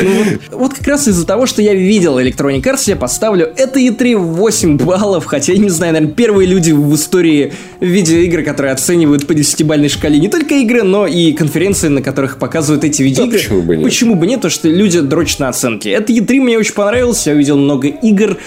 ну, вот, вот как раз из-за того, что я видел Electronic Arts, я поставлю это E3 в 8 баллов, хотя, я не знаю, наверное, первые люди в истории видеоигр, которые оценивают по 10-бальной шкале не только игры, но и конференции, на которых показывают эти видеоигры. Да, почему бы нет? Почему бы нет? То, что люди дрочат на оценки. Это E3 мне очень понравилось, я увидел много игр,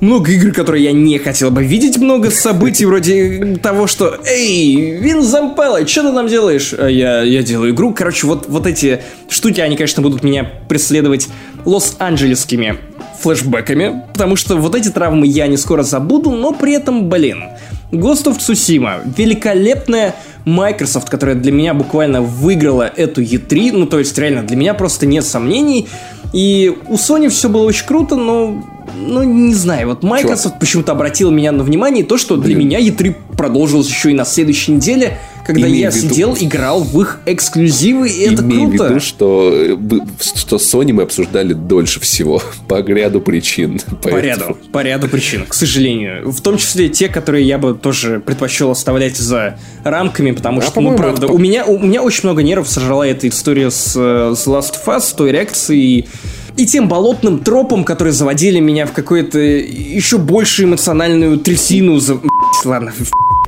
много игр, которые я не хотел бы видеть, много событий вроде того, что «Эй, Вин Зампелла, что ты там делаешь?» а я, я делаю игру. Короче, вот, вот эти штуки, они, конечно, будут меня преследовать лос-анджелесскими флешбэками, потому что вот эти травмы я не скоро забуду, но при этом, блин, Ghost of Tsushima, великолепная Microsoft, которая для меня буквально выиграла эту E3, ну то есть реально для меня просто нет сомнений, и у Sony все было очень круто, но ну, не знаю, вот Microsoft Чё? почему-то обратил меня на внимание то, что Блин. для меня E3 продолжилось еще и на следующей неделе, когда Имей я виду, сидел, играл в их эксклюзивы, и это Имей круто. в виду, что, э, что Sony мы обсуждали дольше всего, по ряду причин. Поэтому... По ряду, по ряду причин, к сожалению. В том числе те, которые я бы тоже предпочел оставлять за рамками, потому а, что, ну, правда, это... у, меня, у меня очень много нервов сожрала эта история с, э, с Last of Us, той реакцией, и тем болотным тропом, которые заводили меня в какую-то еще большую эмоциональную трясину. За... Ладно,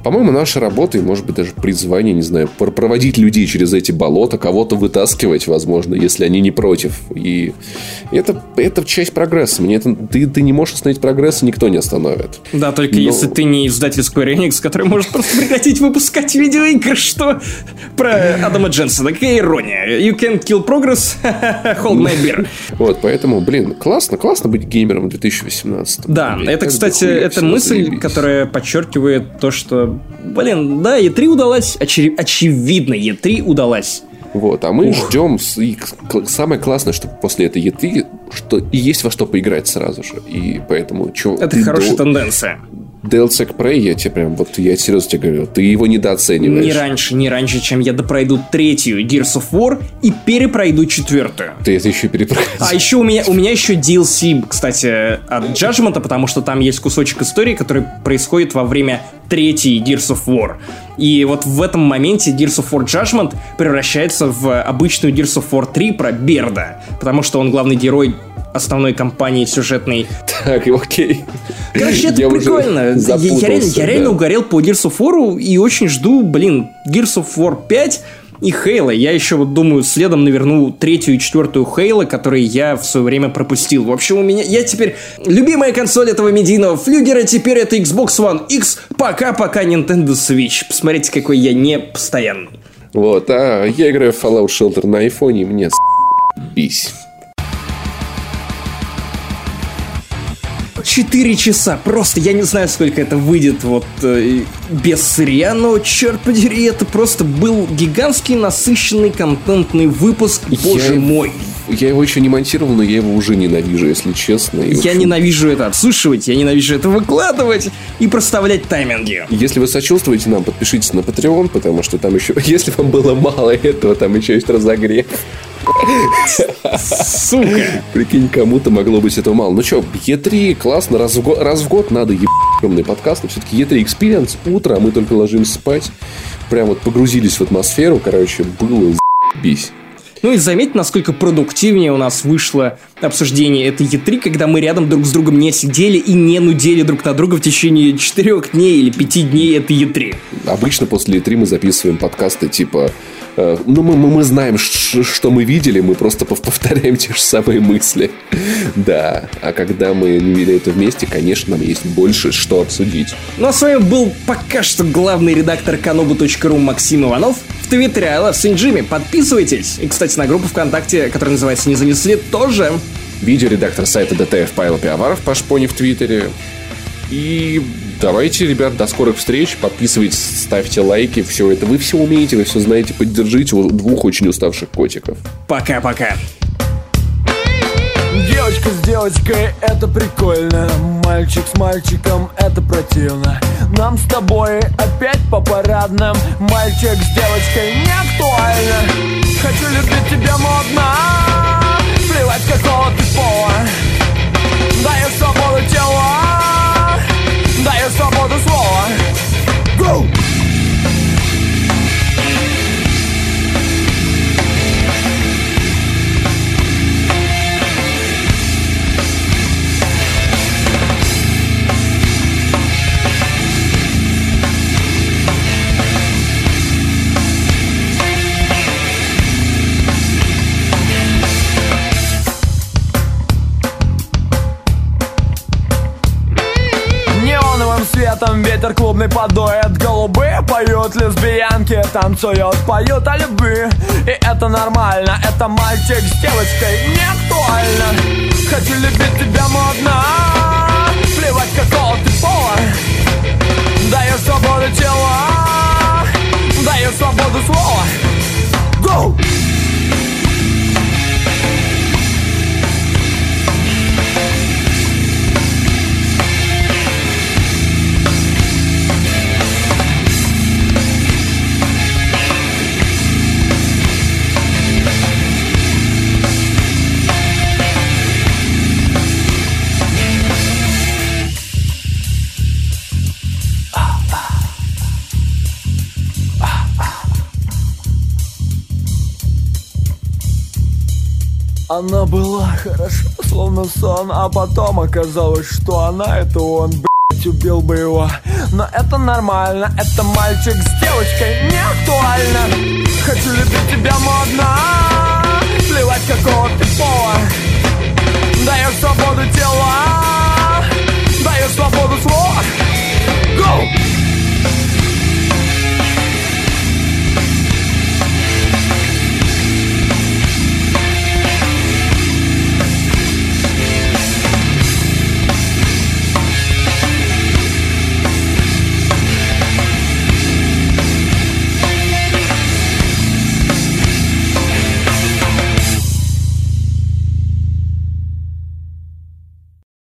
по-моему, наша работа, и, может быть, даже призвание, не знаю, проводить людей через эти болота, кого-то вытаскивать, возможно, если они не против. И это, это часть прогресса. Мне это, ты, ты не можешь остановить прогресс, и никто не остановит. Да, только Но... если ты не издатель Square Enix, который может просто прекратить выпускать видеоигры, что про Адама Дженсона. Какая ирония. You can kill progress, hold my beer. Вот, поэтому, блин, классно, классно быть геймером в 2018. Да, это, кстати, это мысль, которая подчеркивает то, что блин, да, Е3 удалась, очи- очевидно, Е3 удалась. Вот, а мы Ух. ждем, и самое классное, что после этой Е3, что и есть во что поиграть сразу же, и поэтому... Чё, Это хорошая до... тенденция. DLC Prey, я тебе прям, вот я серьезно тебе говорю, ты его недооцениваешь. Не раньше, не раньше, чем я допройду третью Gears of War и перепройду четвертую. Ты это еще перепройдешь. А еще у меня, у меня еще DLC, кстати, от Judgment, потому что там есть кусочек истории, который происходит во время третьей Gears of War. И вот в этом моменте Gears of War Judgment превращается в обычную Gears of War 3 про Берда, потому что он главный герой основной кампании сюжетной. Так, окей. Короче, это я прикольно. Я, я, реально, я реально угорел по Gears of War и очень жду, блин, Gears of War 5 и Хейла. Я еще вот думаю, следом наверну третью и четвертую Хейла, которые я в свое время пропустил. В общем, у меня... Я теперь... Любимая консоль этого медийного флюгера теперь это Xbox One X. Пока-пока Nintendo Switch. Посмотрите, какой я не постоянный. Вот, а я играю в Fallout Shelter на айфоне, мне с... 4 часа. Просто я не знаю, сколько это выйдет вот э, без сырья, но черт подери, это просто был гигантский насыщенный контентный выпуск. Боже я, мой. Я его еще не монтировал, но я его уже ненавижу, если честно. И, я общем... ненавижу это отслушивать, я ненавижу это выкладывать и проставлять тайминги. Если вы сочувствуете нам, подпишитесь на Patreon, потому что там еще, если вам было мало этого, там еще есть разогрев. Сука! Прикинь, кому-то могло быть этого мало. Ну что, Е3 классно, раз в, год, раз в год надо ебаный подкаст. Все-таки Е3 Experience, утро, а мы только ложимся спать. Прям вот погрузились в атмосферу, короче, было бись. Ну и заметьте, насколько продуктивнее у нас вышло обсуждение этой E3, когда мы рядом друг с другом не сидели и не нудели друг на друга в течение четырех дней или пяти дней этой E3. Обычно после E3 мы записываем подкасты типа ну, мы, мы знаем, что мы видели, мы просто повторяем те же самые мысли. Да, а когда мы видели это вместе, конечно, нам есть больше что обсудить. Ну, а с вами был пока что главный редактор kanobu.ru Максим Иванов. В Твиттере I love Saint Jimmy. Подписывайтесь. И, кстати, на группу ВКонтакте, которая называется «Не занесли», тоже. Видеоредактор сайта ДТФ Павел Пиаваров, Пашпони в Твиттере. И давайте, ребят, до скорых встреч. Подписывайтесь, ставьте лайки. Все это вы все умеете, вы все знаете. Поддержите у двух очень уставших котиков. Пока-пока. Девочка с девочкой это прикольно Мальчик с мальчиком это противно Нам с тобой опять по парадным Мальчик с девочкой не актуально Хочу любить тебя модно Плевать какого ты пола Дай свободу тела дає свободу слова. Go! Летом ветер клубный подует Голубые поют, лесбиянки танцуют Поют о любви, и это нормально Это мальчик с девочкой, не актуально. Хочу любить тебя модно Плевать какого ты пола. Даешь свободу тела Даешь свободу слова. Go! Она была хороша, словно сон, а потом оказалось, что она это он, блядь, убил бы его. Но это нормально, это мальчик с девочкой, не актуально. Хочу любить тебя модно, плевать какого ты пола. Даешь свободу тела, даешь свободу слова.